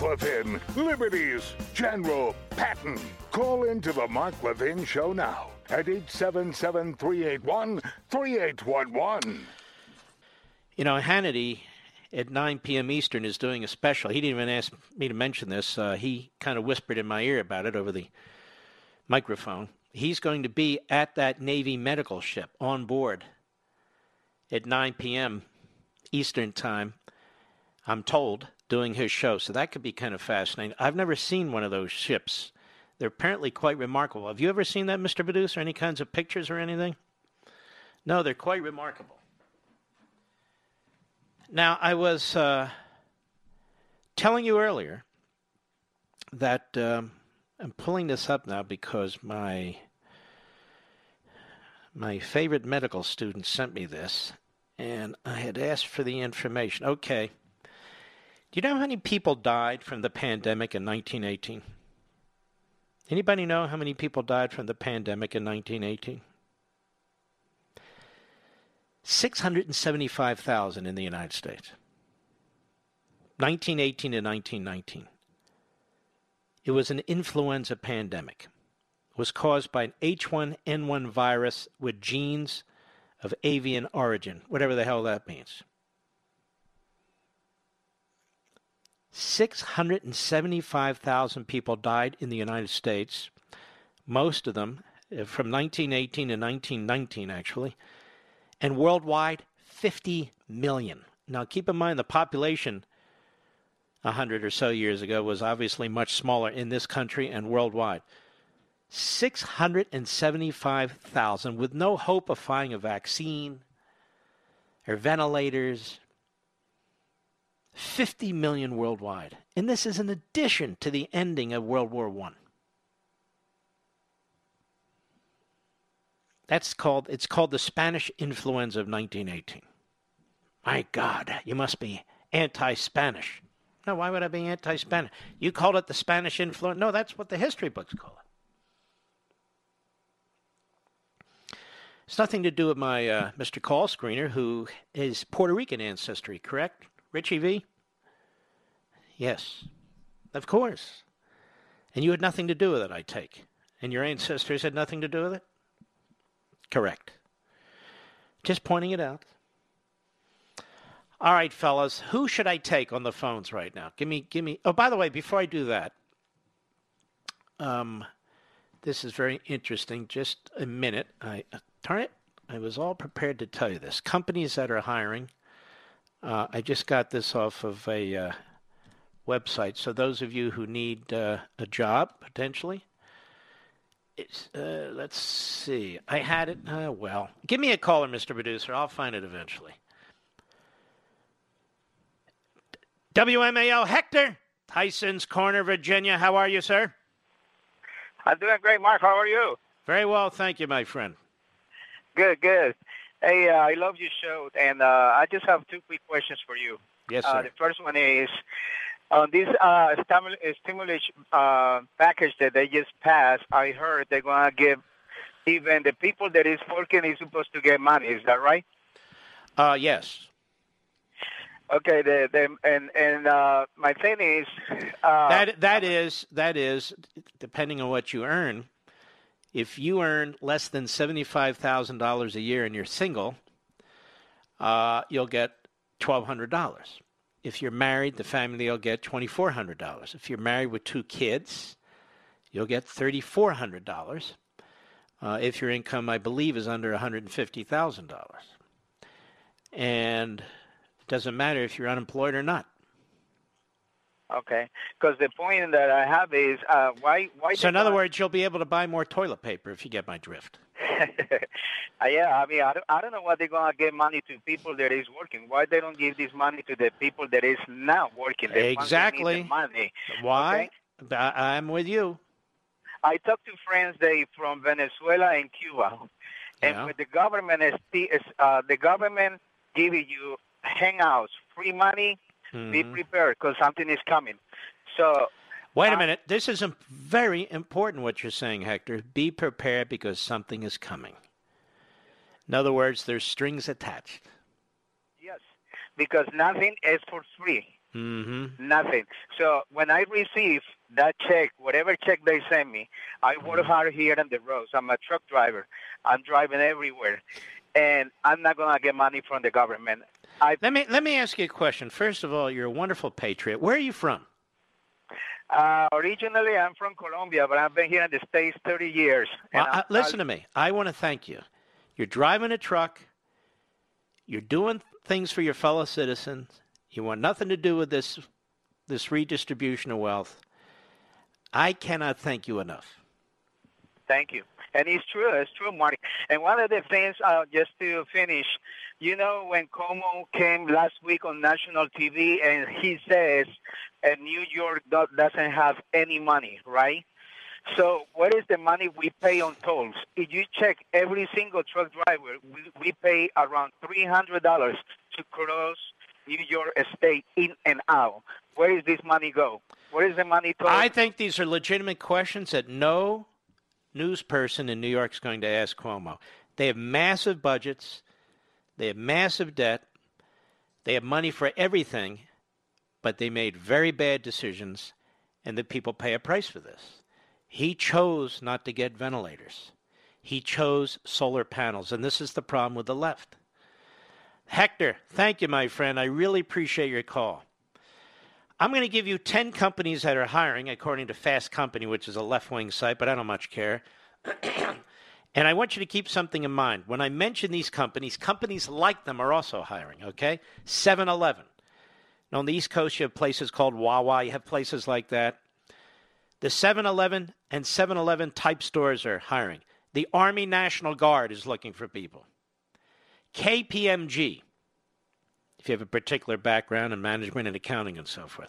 [SPEAKER 1] Mark Levin, Liberties, General Patton. Call into the Mark Levin Show now at 877 381 3811.
[SPEAKER 2] You know, Hannity at 9 p.m. Eastern is doing a special. He didn't even ask me to mention this. Uh, he kind of whispered in my ear about it over the microphone. He's going to be at that Navy medical ship on board at 9 p.m. Eastern Time, I'm told, doing his show. So that could be kind of fascinating. I've never seen one of those ships. They're apparently quite remarkable. Have you ever seen that, Mr. Producer? Any kinds of pictures or anything? No, they're quite remarkable. Now, I was uh, telling you earlier that um, I'm pulling this up now because my my favorite medical student sent me this, and I had asked for the information. Okay. Do you know how many people died from the pandemic in 1918? Anybody know how many people died from the pandemic in 1918? 675,000 in the United States. 1918 to 1919. It was an influenza pandemic. It was caused by an H1N1 virus with genes of avian origin, whatever the hell that means. 675,000 people died in the United States, most of them uh, from 1918 to 1919, actually, and worldwide, 50 million. Now, keep in mind the population 100 or so years ago was obviously much smaller in this country and worldwide. 675,000 with no hope of finding a vaccine or ventilators. 50 million worldwide. And this is in addition to the ending of World War I. That's called it's called the Spanish influenza of 1918. My God, you must be anti-Spanish. No, why would I be anti-Spanish? You called it the Spanish influenza. No, that's what the history books call it. It's nothing to do with my uh, Mr. Call screener, who is Puerto Rican ancestry, correct? Richie V? Yes, of course. And you had nothing to do with it, I take. And your ancestors had nothing to do with it? Correct. Just pointing it out. All right, fellas, who should I take on the phones right now? Give me, give me. Oh, by the way, before I do that, um, this is very interesting. Just a minute. I uh, darn it. I was all prepared to tell you this. Companies that are hiring. Uh, I just got this off of a uh, website. So those of you who need uh, a job potentially, it's, uh, let's see. I had it. Uh, well, give me a caller, Mr. Producer. I'll find it eventually. WMAL Hector, Tyson's Corner, Virginia. How are you, sir?
[SPEAKER 16] I'm doing great, Mark. How are you?
[SPEAKER 2] Very well, thank you, my friend.
[SPEAKER 16] Good, good. Hey, uh, I love your show, and uh, I just have two quick questions for you.
[SPEAKER 2] Yes,
[SPEAKER 16] Uh,
[SPEAKER 2] sir.
[SPEAKER 16] the first one is on this uh, stimul- stimulus uh, package that they just passed. I heard they're gonna give even the people that is working is supposed to get money. Is that right?
[SPEAKER 2] Uh, yes.
[SPEAKER 16] Okay. The, the and and uh, my thing is uh,
[SPEAKER 2] that that is that is depending on what you earn. If you earn less than seventy five thousand dollars a year and you're single, uh, you'll get twelve hundred dollars. If you're married, the family will get twenty four hundred dollars. If you're married with two kids, you'll get thirty four hundred dollars. Uh, if your income, I believe, is under one hundred and fifty thousand dollars, and it doesn't matter if you're unemployed or not.
[SPEAKER 16] Okay. Because the point that I have is uh, why why
[SPEAKER 2] So, in other
[SPEAKER 16] gonna-
[SPEAKER 2] words, you'll be able to buy more toilet paper if you get my drift.
[SPEAKER 16] Uh, yeah, I mean, I don't, I don't know why they're gonna give money to people that is working. Why they don't give this money to the people that is not working? The ones that need
[SPEAKER 2] Exactly.
[SPEAKER 16] money.
[SPEAKER 2] Why? I, I'm with you.
[SPEAKER 16] I talked to friends they from Venezuela and Cuba, and
[SPEAKER 2] Yeah.
[SPEAKER 16] with the government is, is uh, the government giving you hangouts, free money. Be
[SPEAKER 2] Mhm.
[SPEAKER 16] prepared because something is coming. So
[SPEAKER 2] Wait a minute. This is very important what you're saying, Hector. Be prepared because something is coming. In other words, there's strings attached.
[SPEAKER 16] yes, because nothing is for free.
[SPEAKER 2] Mm-hmm.
[SPEAKER 16] Nothing. So when I receive that check, whatever check they send me, I work hard here on the roads. I'm a truck driver. I'm driving everywhere, and I'm not gonna get money from the government. I
[SPEAKER 2] Let me let me ask you a question. First of all, you're a wonderful patriot. Where are you from?
[SPEAKER 16] Uh, originally, I'm from Colombia, but I've been here in the States 30 years.
[SPEAKER 2] Well, I, listen to me. I want to thank you. You're driving a truck. You're doing things for your fellow citizens. You want nothing to do with this this redistribution of wealth. I cannot thank you enough.
[SPEAKER 16] Thank you. And it's true, it's true, Mark. And one of the things, uh, just to finish, you know, when Cuomo came last week on national TV and he says uh, New York do- doesn't have any money, right? So what is the money we pay on tolls? If you check every single truck driver, we, we pay around $300 to cross New York State in and out. Where does this money go? Where is the money to?
[SPEAKER 2] I think these are legitimate questions that no news person in New York is going to ask Cuomo. They have massive budgets, they have massive debt, they have money for everything, but they made very bad decisions, and the people pay a price for this. He chose not to get ventilators. He chose solar panels, and this is the problem with the left. Hector, thank you, my friend. I really appreciate your call. I'm going to give you 10 companies that are hiring, according to Fast Company, which is a left wing site, but I don't much care. and I want you to keep something in mind. When I mention these companies, companies like them are also hiring, okay? 7 Eleven. On the East Coast, you have places called Wawa, you have places like that. The 7 Eleven and 7 Eleven type stores are hiring. The Army National Guard is looking for people. KPMG, if you have a particular background in management and accounting and so forth.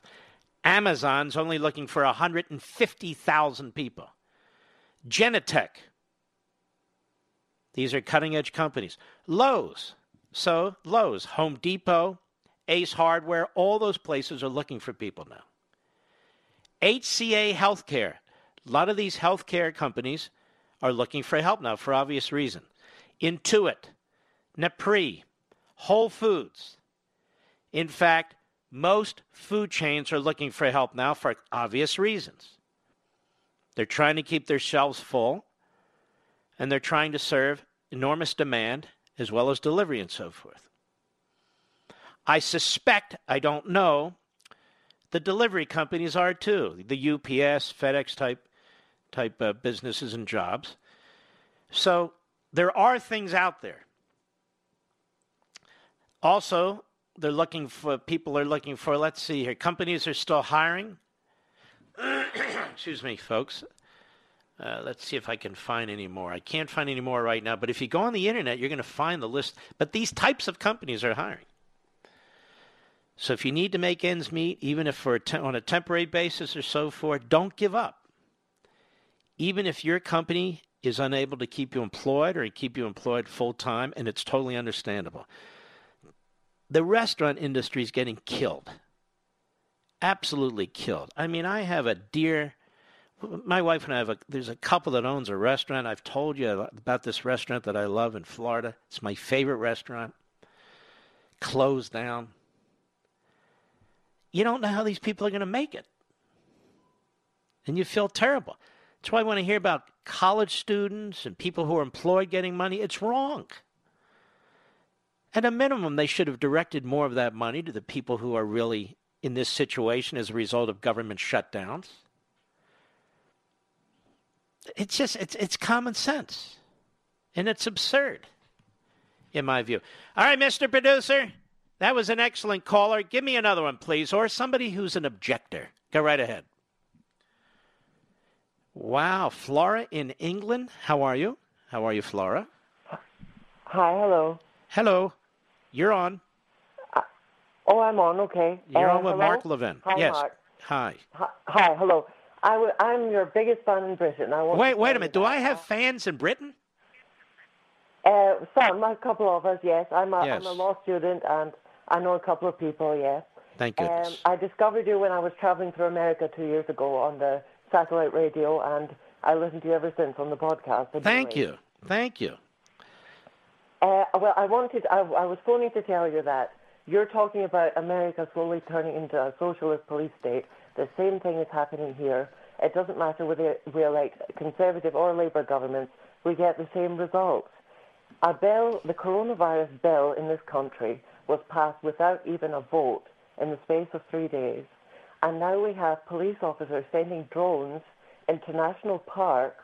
[SPEAKER 2] Amazon's only looking for 150,000 people. Genentech, these are cutting edge companies. Lowe's, so Lowe's, Home Depot, Ace Hardware, all those places are looking for people now. HCA Healthcare, a lot of these healthcare companies are looking for help now for obvious reason. Intuit, Napri, Whole Foods. In fact, most food chains are looking for help now for obvious reasons. They're trying to keep their shelves full, and they're trying to serve enormous demand as well as delivery and so forth. I suspect, I don't know, the delivery companies are too. The UPS, FedEx type type businesses and jobs. So there are things out there. Also, they're looking for people are looking for let's see here companies are still hiring. Excuse me folks. Uh, let's see if i can find any more. I can't find any more right now but if you go on the internet you're going to find the list. But these types of companies are hiring. So if you need to make ends meet even if for a te- on a temporary basis or so forth don't give up. Even if your company is unable to keep you employed or keep you employed full time and it's totally understandable the restaurant industry is getting killed. Absolutely killed. I mean, I have a dear. My wife and I have a. There's a couple that owns a restaurant. I've told you about this restaurant that I love in Florida. It's my favorite restaurant. Closed down. You don't know how these people are going to make it, and you feel terrible. That's why I want to hear about college students and people who are employed getting money. It's wrong. At a minimum, they should have directed more of that money to the people who are really in this situation as a result of government shutdowns. It's just it's it's common sense. And it's absurd in my view. All right, Mr. Producer, that was an excellent caller. Give me another one, please, or somebody who's an objector. Go right ahead. Wow, Flora in England. How are you? How are you, Flora?
[SPEAKER 17] Hi, hello.
[SPEAKER 2] Hello. You're on.
[SPEAKER 17] Uh, oh, I'm on. Okay.
[SPEAKER 2] You're
[SPEAKER 17] uh,
[SPEAKER 2] on with
[SPEAKER 17] hello?
[SPEAKER 2] Mark Levin.
[SPEAKER 17] Hi,
[SPEAKER 2] yes.
[SPEAKER 17] Mark.
[SPEAKER 2] Hi.
[SPEAKER 17] Hi, hello. I w- I'm your biggest fan in Britain. I
[SPEAKER 2] Wait, wait a minute. Do I have fans in Britain?
[SPEAKER 17] Uh, some, a couple of us, yes. I'm a,
[SPEAKER 2] Yes.
[SPEAKER 17] am a law student, and I know a couple of people, yes.
[SPEAKER 2] Thank you.
[SPEAKER 17] Um, I discovered you when I was traveling through America two years ago on the satellite radio, and I listened to you ever since on the podcast. It's
[SPEAKER 2] Thank you. Thank you.
[SPEAKER 17] Uh, well, I wanted, I, I was phoning to tell you that you're talking about America slowly turning into a socialist police state. The same thing is happening here. It doesn't matter whether we elect conservative or Labour governments, we get the same results. A bill, the coronavirus bill in this country was passed without even a vote in the space of three days. And now we have police officers sending drones into national parks,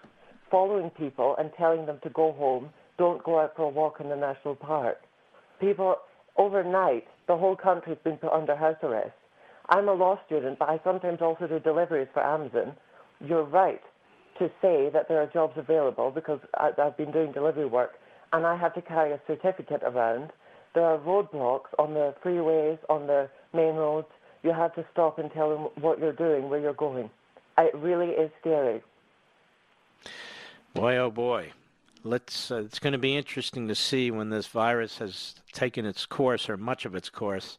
[SPEAKER 17] following people and telling them to go home, don't go out for a walk in the national park. People, overnight, the whole country's been put under house arrest. I'm a law student, but I sometimes also do deliveries for Amazon. You're right to say that there are jobs available because I've been doing delivery work and I have to carry a certificate around. There are roadblocks on the freeways, on the main roads. You have to stop and tell them what you're doing, where you're going. It really is scary.
[SPEAKER 2] Boy, oh boy. Let's. Uh, it's going to be interesting to see when this virus has taken its course, or much of its course,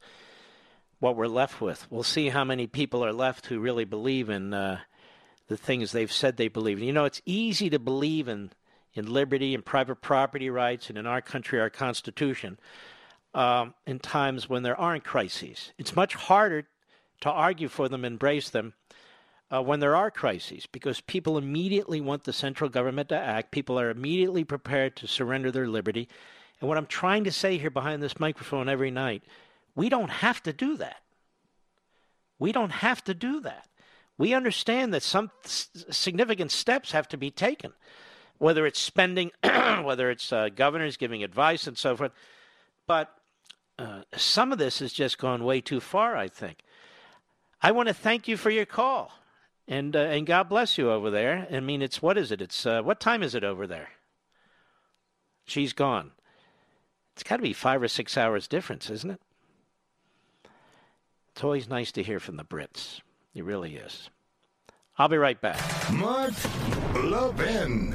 [SPEAKER 2] what we're left with. We'll see how many people are left who really believe in uh, the things they've said they believe. in You know, it's easy to believe in in liberty and private property rights, and in our country, our Constitution, um, in times when there aren't crises. It's much harder to argue for them, embrace them. Uh, when there are crises, because people immediately want the central government to act, people are immediately prepared to surrender their liberty. And what I'm trying to say here behind this microphone every night, we don't have to do that. We don't have to do that. We understand that some significant steps have to be taken, whether it's spending, whether it's uh, governors giving advice and so forth. But uh, some of this has just gone way too far, I think. I want to thank you for your call, and uh, and God bless you over there. I mean, it's what is it? It's uh, what time is it over there? She's gone. It's got to be five or six hours difference, isn't it? It's always nice to hear from the Brits. It really is. I'll be right back.
[SPEAKER 1] Mark Levin.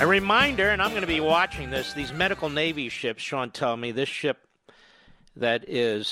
[SPEAKER 2] A reminder, and I'm going to be watching this, these medical Navy ships, Sean tell me, this ship that is